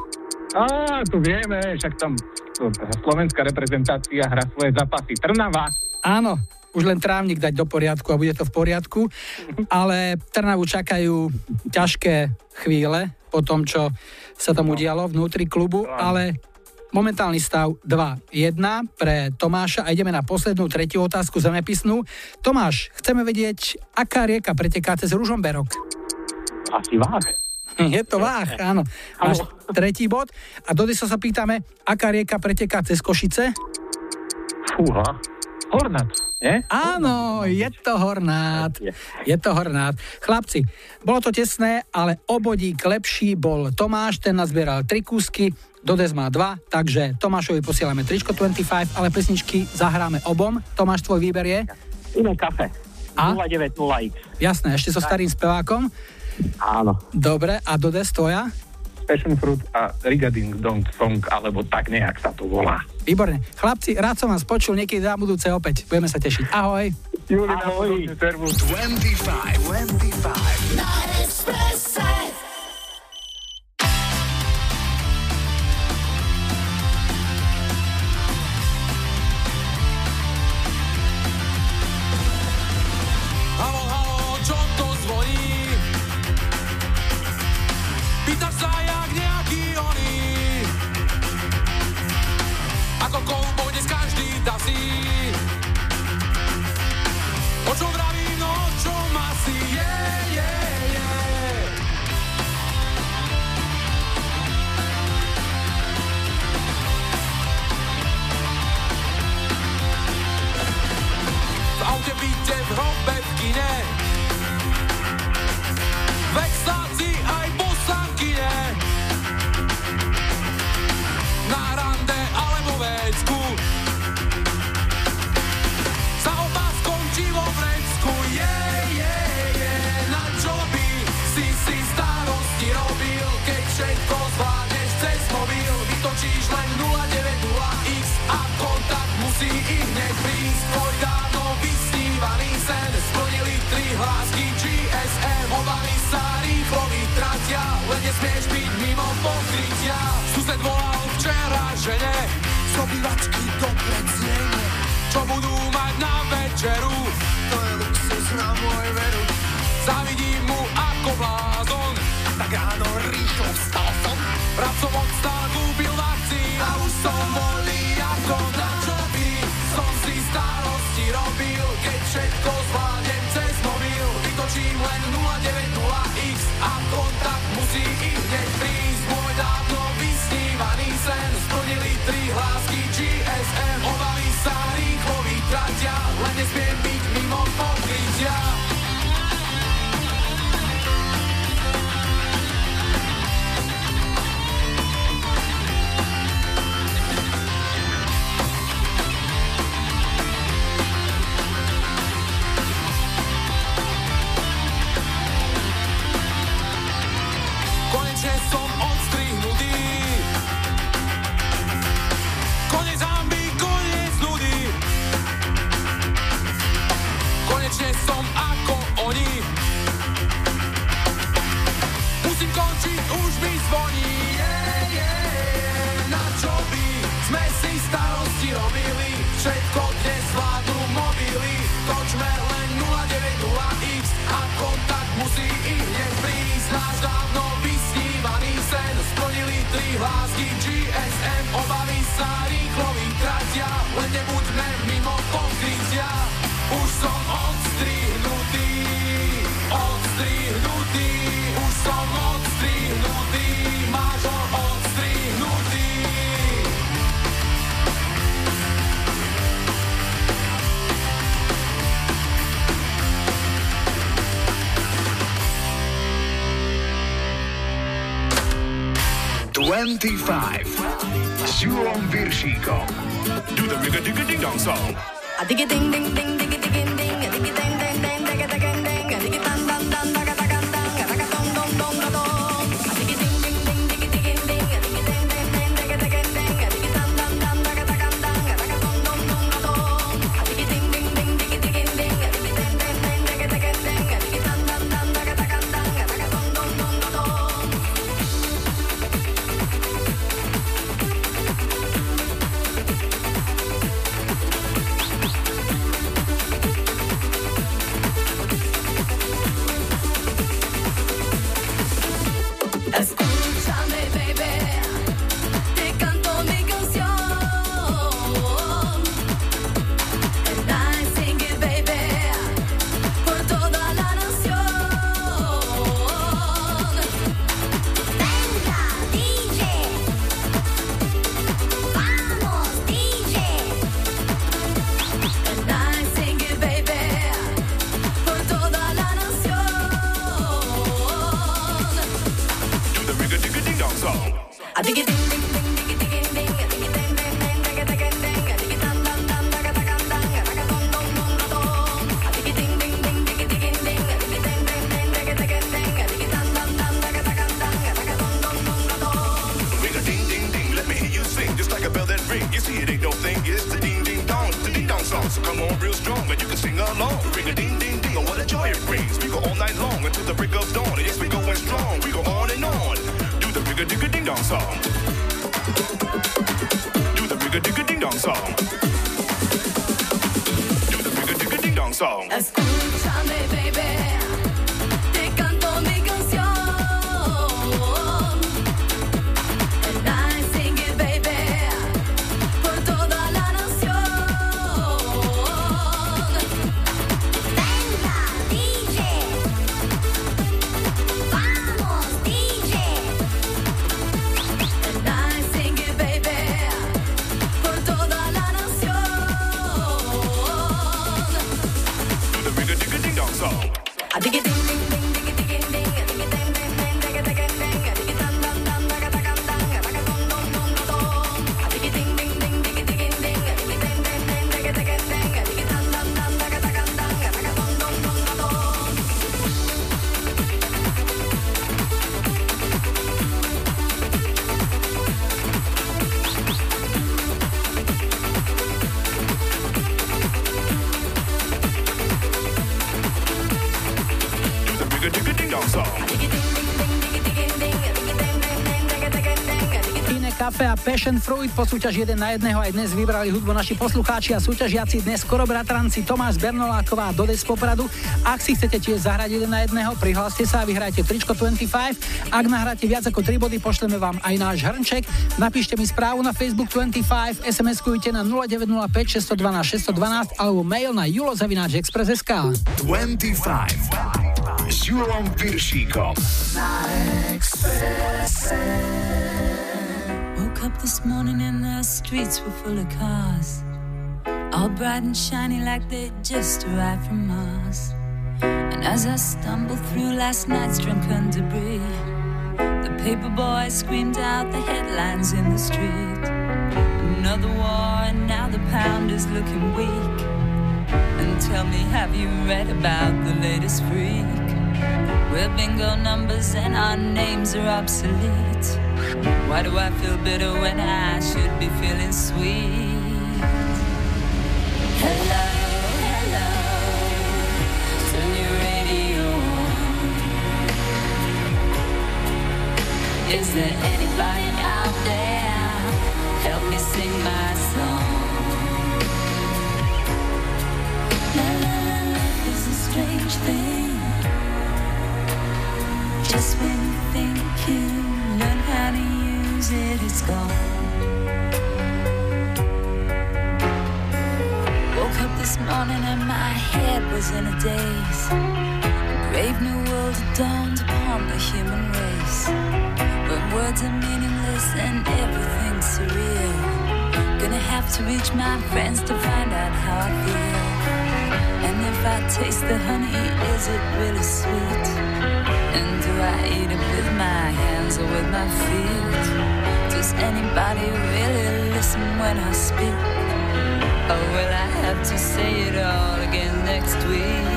Á, tu vieme, však tam to, slovenská reprezentácia hrá svoje zápasy. Trnava. Áno, už len trávnik dať do poriadku a bude to v poriadku, ale Trnavu čakajú ťažké chvíle po tom, čo sa tam udialo vnútri klubu, ale momentálny stav 2-1 pre Tomáša a ideme na poslednú tretiu otázku zemepisnú. Tomáš, chceme vedieť, aká rieka preteká cez Ružomberok? Asi váh. Je to váh, áno. Máš tretí bod. A dody sa pýtame, aká rieka preteká cez Košice? Fúha. Hornat, nie? Áno, je to Hornát. Je to Hornát. Chlapci, bolo to tesné, ale obodík lepší bol Tomáš, ten nazbieral tri kúsky, Dodes má dva, takže Tomášovi posielame tričko 25, ale pesničky zahráme obom. Tomáš, tvoj výber je? Iné kafe. A? 090X. Jasné, ešte so starým spevákom. Áno. Dobre, a Dodes tvoja? Passion Fruit a Rigading Dong Song, alebo tak nejak sa to volá. Výborne. Chlapci, rád som vás počul, niekedy na budúce opäť. Budeme sa tešiť. Ahoj. Julina, Ahoj. servus. 25, 25. Na Expresse. 25 s Julom Viršíkom. Do the rigga digga ding dong song. A digga ding ding ding digga ding Do the ring a ding dong song. Kafe a Passion Fruit po súťaži 1 na jedného aj dnes vybrali hudbu naši poslucháči a súťažiaci dnes skoro bratranci Tomáš Bernoláková a Dodes z Popradu. Ak si chcete tiež zahrať 1 na jedného, prihláste sa a vyhrajte tričko 25. Ak nahráte viac ako 3 body, pošleme vám aj náš hrnček. Napíšte mi správu na Facebook 25, SMS-kujte na 0905 612 612 alebo mail na julozavináčexpress.sk 25 s Julom Piršíkom. Woke up this morning and the streets were full of cars. All bright and shiny like they just arrived from Mars. And as I stumbled through last night's drunken debris, the paper boy screamed out the headlines in the street. Another war, and now the pound is looking weak. And tell me, have you read about the latest freak? We're bingo numbers and our names are obsolete. Why do I feel bitter when I should be feeling sweet? Hello, hello, turn your radio on. Is there anybody Just when you think how to use it, it's gone. Woke up this morning and my head was in a daze. A brave new world dawned upon the human race. When words are meaningless and everything's surreal. Gonna have to reach my friends to find out how I feel. And if I taste the honey, is it really sweet? And do I eat it with my hands or with my feet? Does anybody really listen when I speak? Or will I have to say it all again next week?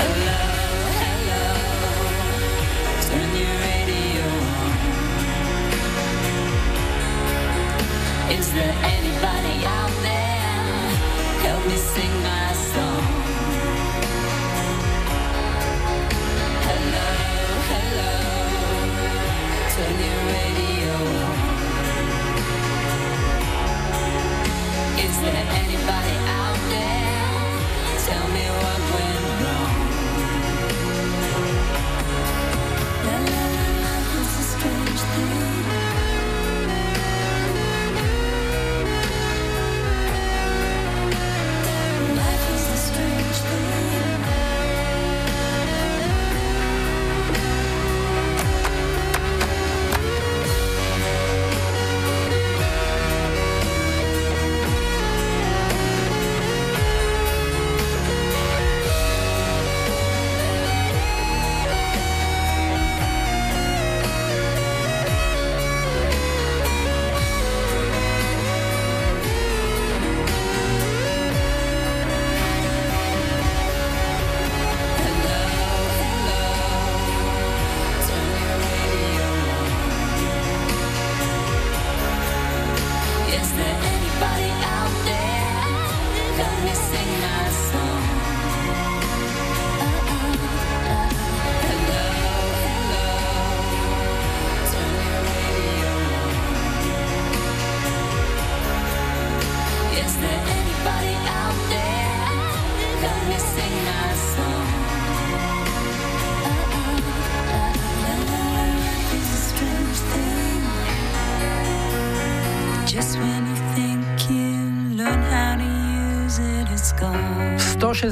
Hello, hello, turn your radio on. Is there anybody out there? Help me sing my Is there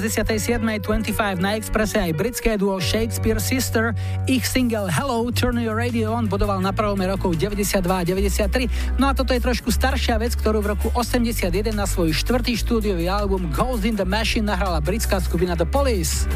167. 25 na Expresse aj britské duo Shakespeare Sister. Ich single Hello, Turn Your Radio On bodoval na prvom rokov 92 a 93. No a toto je trošku staršia vec, ktorú v roku 81 na svoj štvrtý štúdiový album Ghost in the Machine nahrala britská skupina The Police.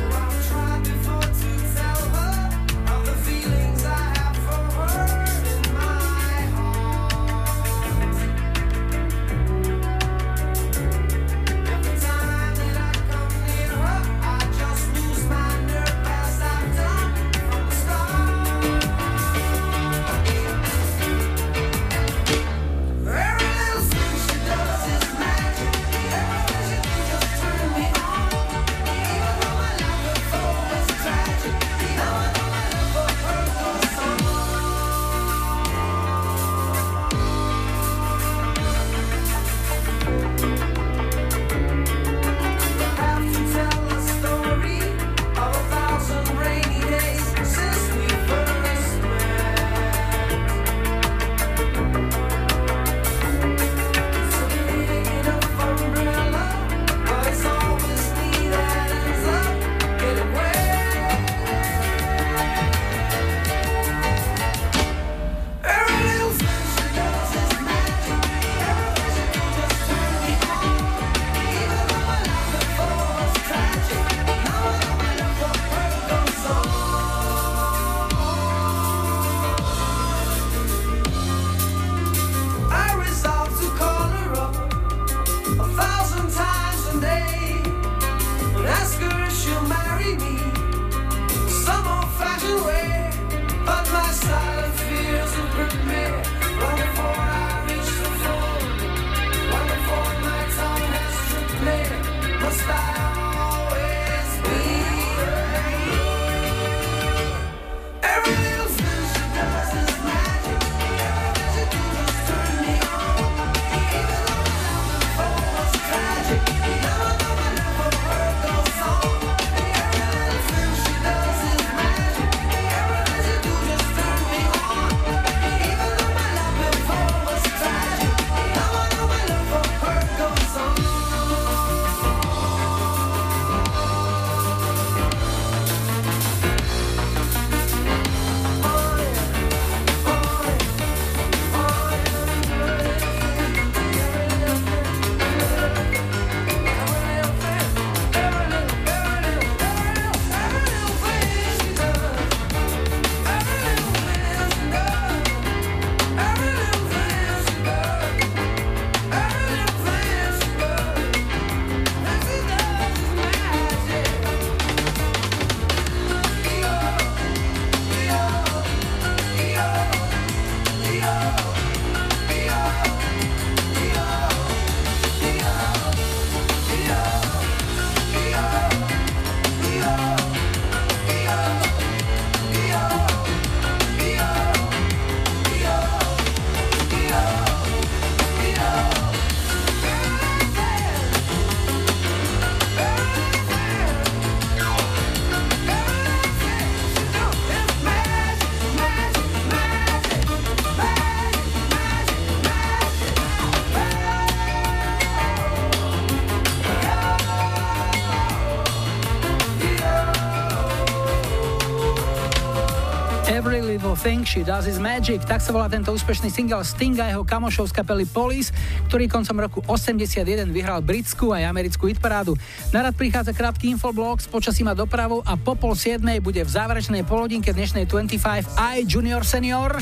Rishi, Does Is Magic, tak sa volá tento úspešný single Sting a jeho kamošov z kapely Police, ktorý koncom roku 81 vyhral britskú aj americkú hitparádu. Narad prichádza krátky infoblog s počasím a dopravou a po pol siedmej bude v záverečnej polodinke dnešnej 25 aj Junior Senior.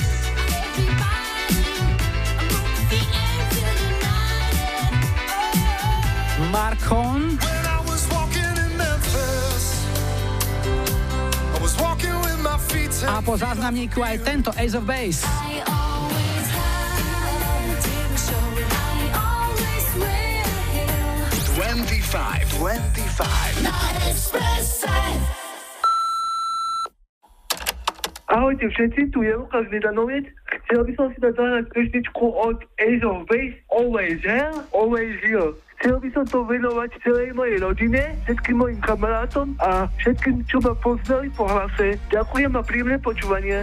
po záznamníku aj tento Ace of Base. Ahojte všetci, tu je Lukáš Vidanovič. Chcel by som si dať zahrať pesničku od Ace of Base Always Here, Always Here. Chcel by som to venovať celej mojej rodine, všetkým mojim kamarátom a všetkým, čo ma poznali po hlase. Ďakujem a príjemné počúvanie.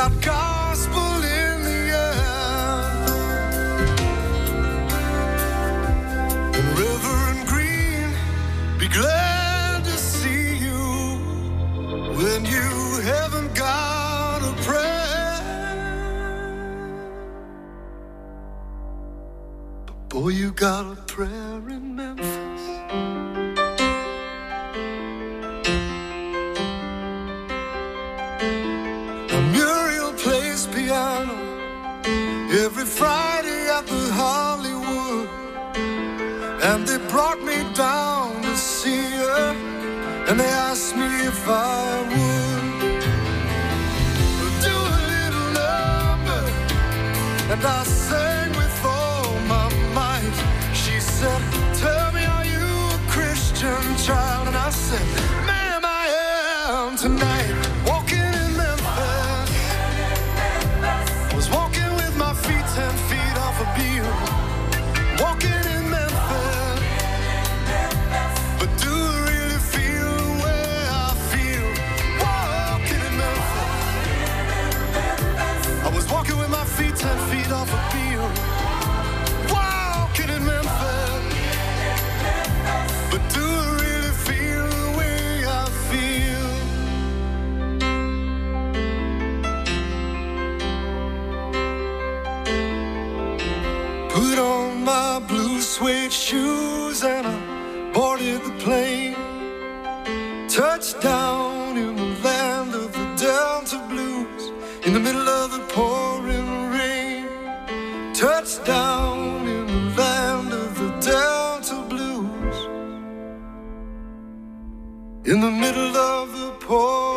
Got gospel in the air. And Reverend Green, be glad to see you when you haven't got a prayer. But boy, you got a prayer brought me down to see her, and they asked me if I would do a little number. And I shoes and I boarded the plane. Touchdown in the land of the Delta Blues in the middle of the pouring rain. Touchdown in the land of the Delta Blues in the middle of the pouring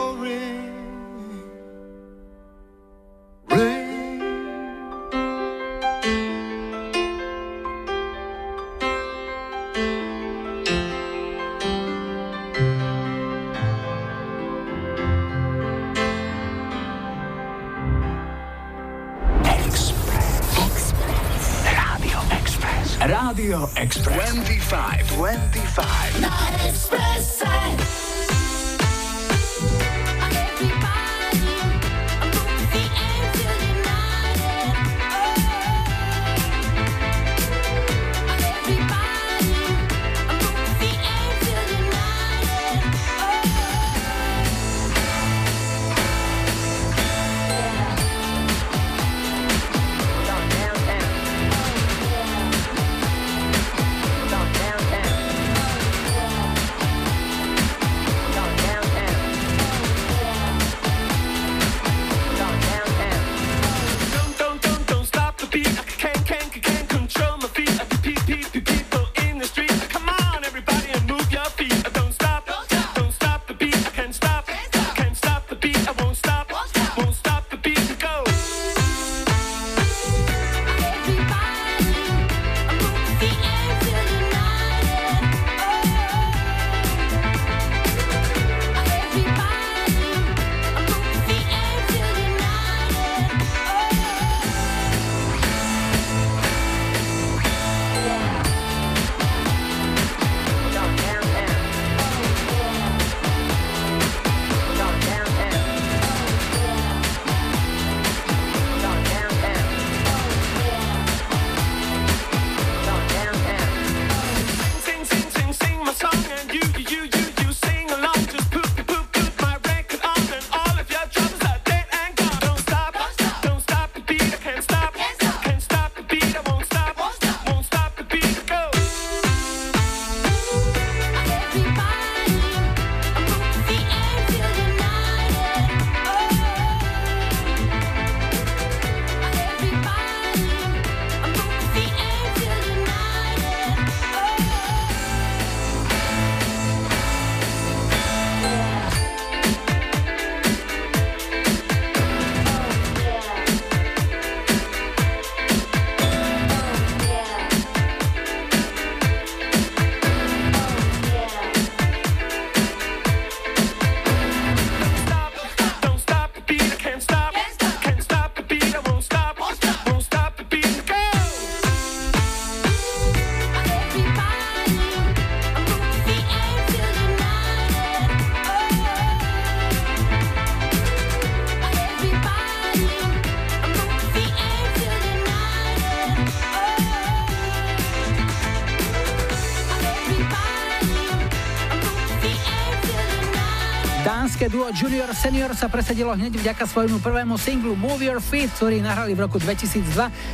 Junior Senior sa presadilo hneď vďaka svojmu prvému singlu Move Your Feet, ktorý nahrali v roku 2002.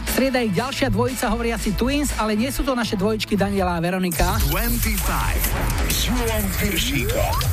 Strieda ich ďalšia dvojica, hovoria si Twins, ale nie sú to naše dvojičky Daniela a Veronika. 25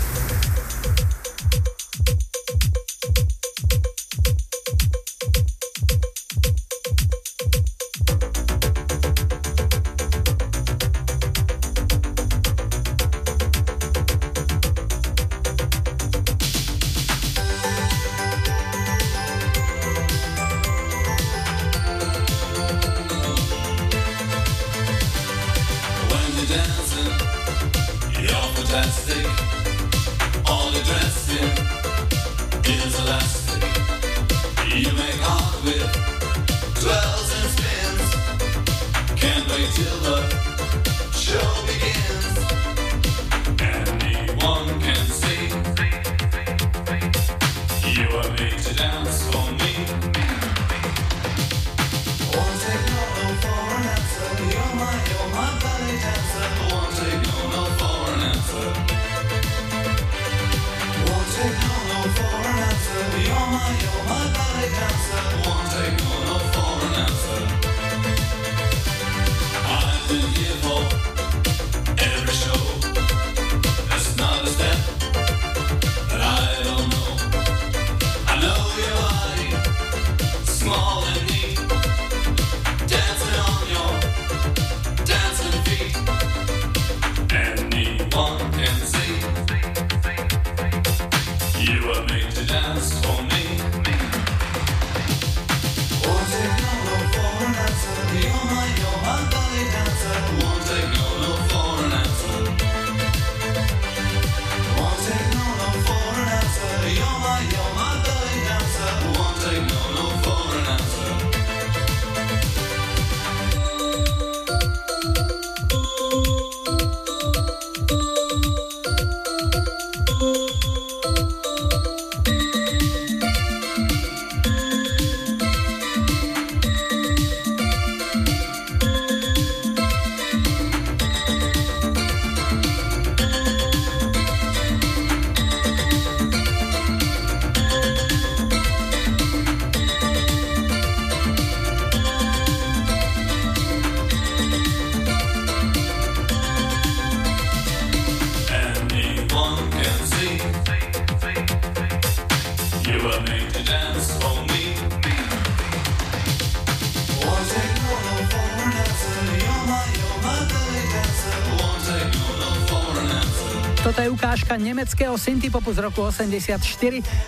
nemeckého synthpopu z roku 84.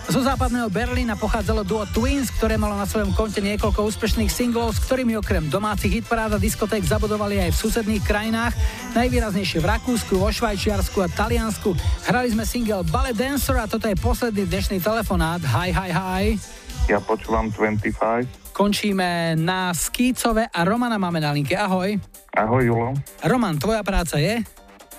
Zo západného Berlína pochádzalo duo Twins, ktoré malo na svojom konte niekoľko úspešných singlov, s ktorými okrem domácich hitparád a diskoték zabudovali aj v susedných krajinách, najvýraznejšie v Rakúsku, vo Švajčiarsku a Taliansku. Hrali sme single Ballet Dancer a toto je posledný dnešný telefonát. Hi, hi, hi. Ja počúvam 25. Končíme na Skýcove a Romana máme na linke. Ahoj. Ahoj Julo. Roman, tvoja práca je?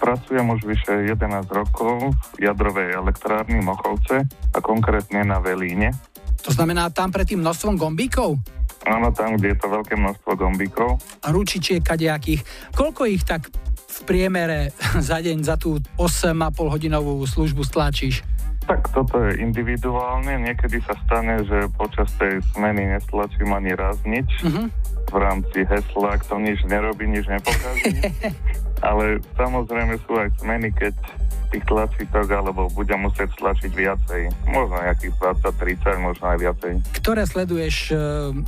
Pracujem už vyše 11 rokov v jadrovej elektrárni Mochovce a konkrétne na Velíne. To znamená tam pred tým množstvom gombíkov? Áno, tam, kde je to veľké množstvo gombíkov. a ručičiek kadejakých. Koľko ich tak v priemere za deň, za tú 8,5 hodinovú službu stlačíš? Tak toto je individuálne. Niekedy sa stane, že počas tej smeny nestlačím ani raz nič. Mhm. V rámci hesla, ak to nič nerobí, nič nepokazí. Ale samozrejme sú aj smeny, keď tých tlačítok, alebo budem musieť stlačiť viacej. Možno nejakých 20-30, možno aj viacej. Ktoré sleduješ e,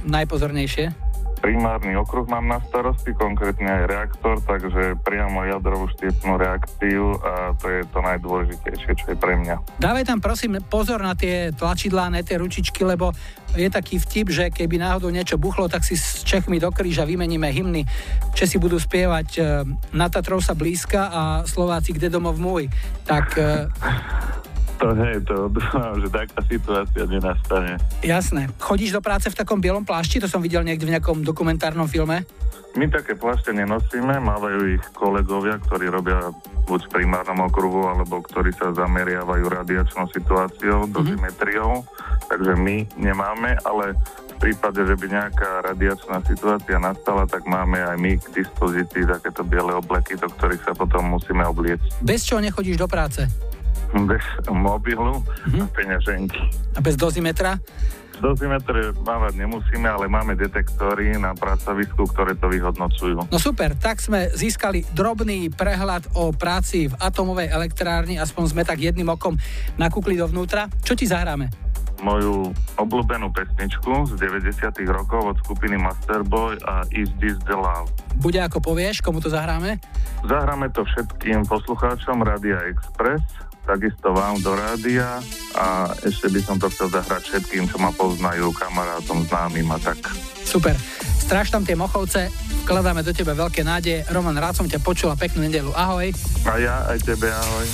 najpozornejšie? Primárny okruh mám na starosti, konkrétne aj reaktor, takže priamo jadrovú štiepnú reakciu a to je to najdôležitejšie, čo je pre mňa. Dávaj tam prosím pozor na tie tlačidlá, na tie ručičky, lebo je taký vtip, že keby náhodou niečo buchlo, tak si s Čechmi do kríža vymeníme hymny. Česi budú spievať e, Na Tatrov sa blízka a Slováci kde domov môj. Tak e, To hej, to že taká situácia nenastane. jasné. Chodíš do práce v takom bielom plášti? To som videl niekde v nejakom dokumentárnom filme. My také plášte nenosíme, mávajú ich kolegovia, ktorí robia buď v primárnom okruhu, alebo ktorí sa zameriavajú radiačnou situáciou, dozimetriou, takže my nemáme, ale v prípade, že by nejaká radiačná situácia nastala, tak máme aj my k dispozícii takéto biele obleky, do ktorých sa potom musíme obliecť. Bez čoho nechodíš do práce? Bez mobilu mm-hmm. a mhm. peňaženky. A bez dozimetra? Dozimetr mávať nemusíme, ale máme detektory na pracovisku, ktoré to vyhodnocujú. No super, tak sme získali drobný prehľad o práci v atomovej elektrárni, aspoň sme tak jedným okom nakúkli dovnútra. Čo ti zahráme? moju obľúbenú pesničku z 90 rokov od skupiny Masterboy a Is This The Love. Bude ako povieš, komu to zahráme? Zahráme to všetkým poslucháčom Radia Express takisto vám do rádia a ešte by som to chcel zahrať všetkým, čo ma poznajú, kamarátom, známym a tak. Super. Stráž tam tie mochovce, vkladáme do teba veľké nádeje. Roman, rád som ťa počul a peknú nedelu. Ahoj. A ja aj tebe, ahoj.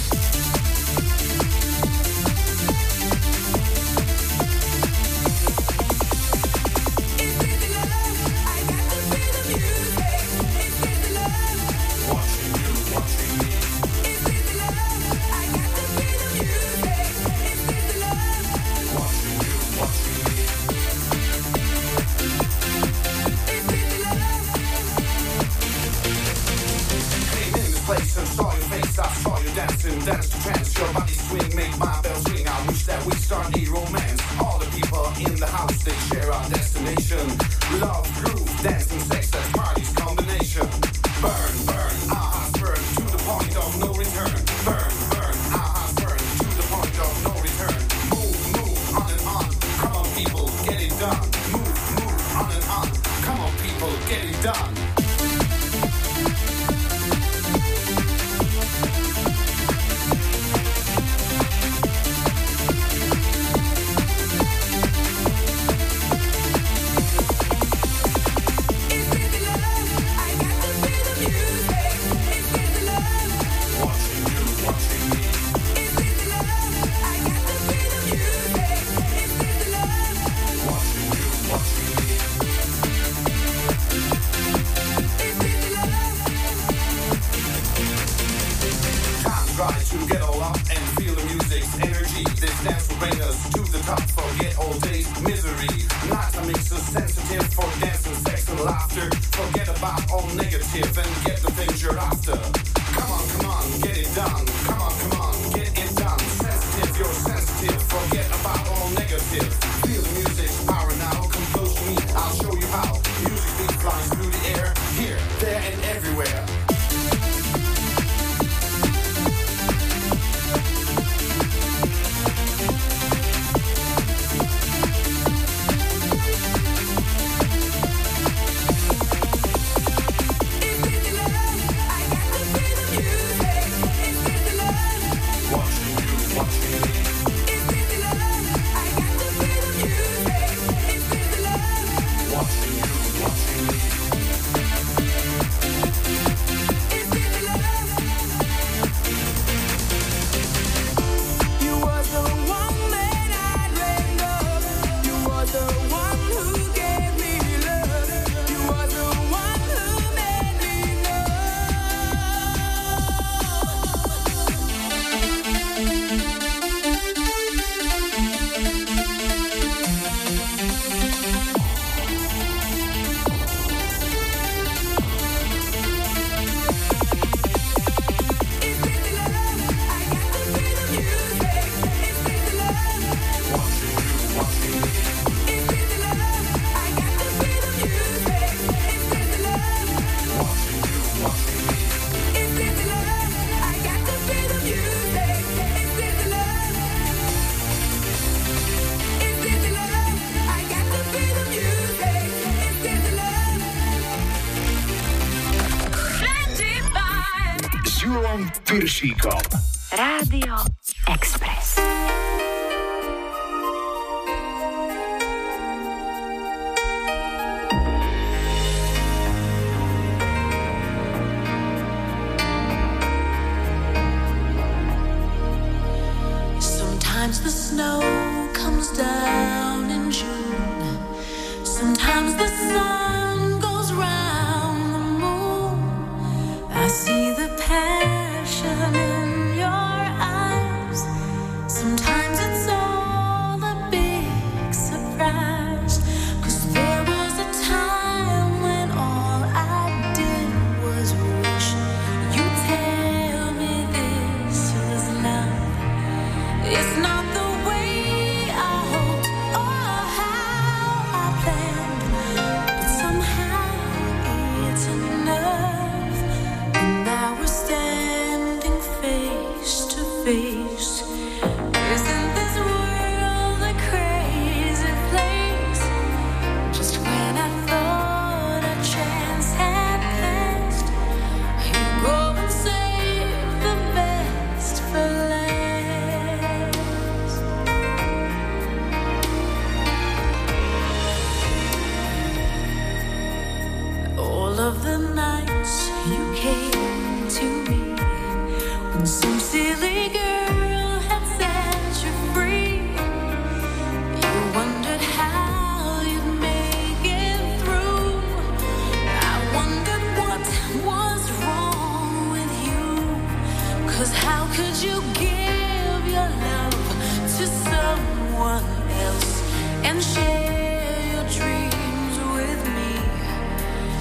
Cause how could you give your love to someone else and share your dreams with me?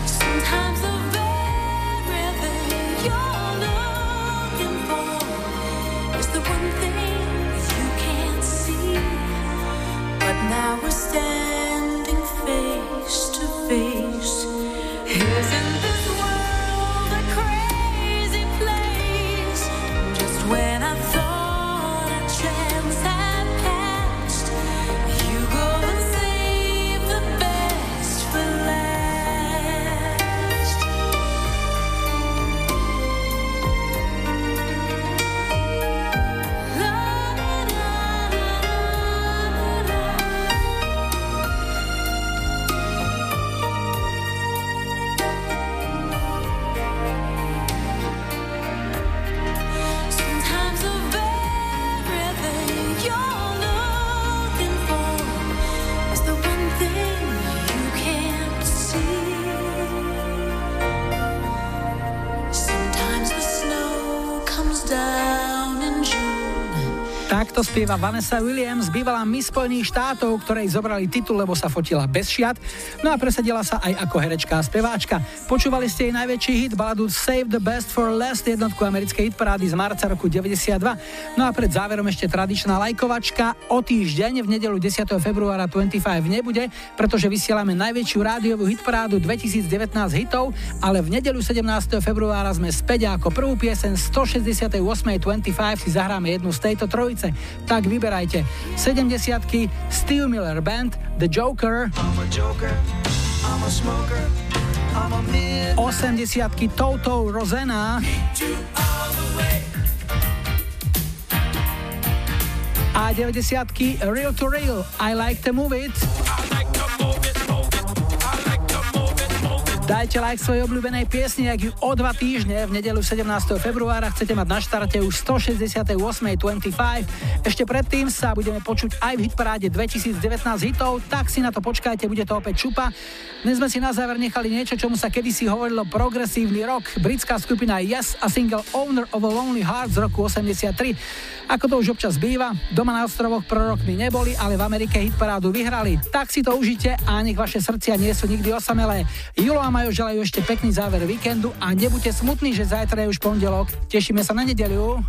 Sometimes the very thing you're looking for is the one thing you can't see. But now we're standing spieva Vanessa Williams, bývalá Miss Spojených štátov, ktorej zobrali titul, lebo sa fotila bez šiat, no a presadila sa aj ako herečka a speváčka. Počúvali ste jej najväčší hit, baladu Save the Best for Last, jednotku americkej hitparády z marca roku 92. No a pred záverom ešte tradičná lajkovačka. O týždeň v nedelu 10. februára 25 nebude, pretože vysielame najväčšiu rádiovú hitparádu 2019 hitov, ale v nedelu 17. februára sme späť ako prvú piesen 168. 25 si zahráme jednu z tejto trojice. Tak vyberajte. 70 Steve Miller Band, The Joker, 80 Toto Rosanna a 90 Real to Real I Like to Move It. Dajte like svojej obľúbenej piesni, ak ju o dva týždne v nedelu 17. februára chcete mať na štarte už 168.25. Ešte predtým sa budeme počuť aj v hitparáde 2019 hitov, tak si na to počkajte, bude to opäť čupa. Dnes sme si na záver nechali niečo, čomu sa kedysi hovorilo progresívny rock. Britská skupina Yes a single Owner of a Lonely Heart z roku 83. Ako to už občas býva, doma na ostrovoch prorokmi neboli, ale v Amerike hitparádu vyhrali. Tak si to užite a nech vaše srdcia nie sú nikdy osamelé. Julo a Majo želajú ešte pekný záver víkendu a nebuďte smutní, že zajtra je už pondelok. Tešíme sa na nedeliu.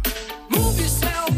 Move yourself.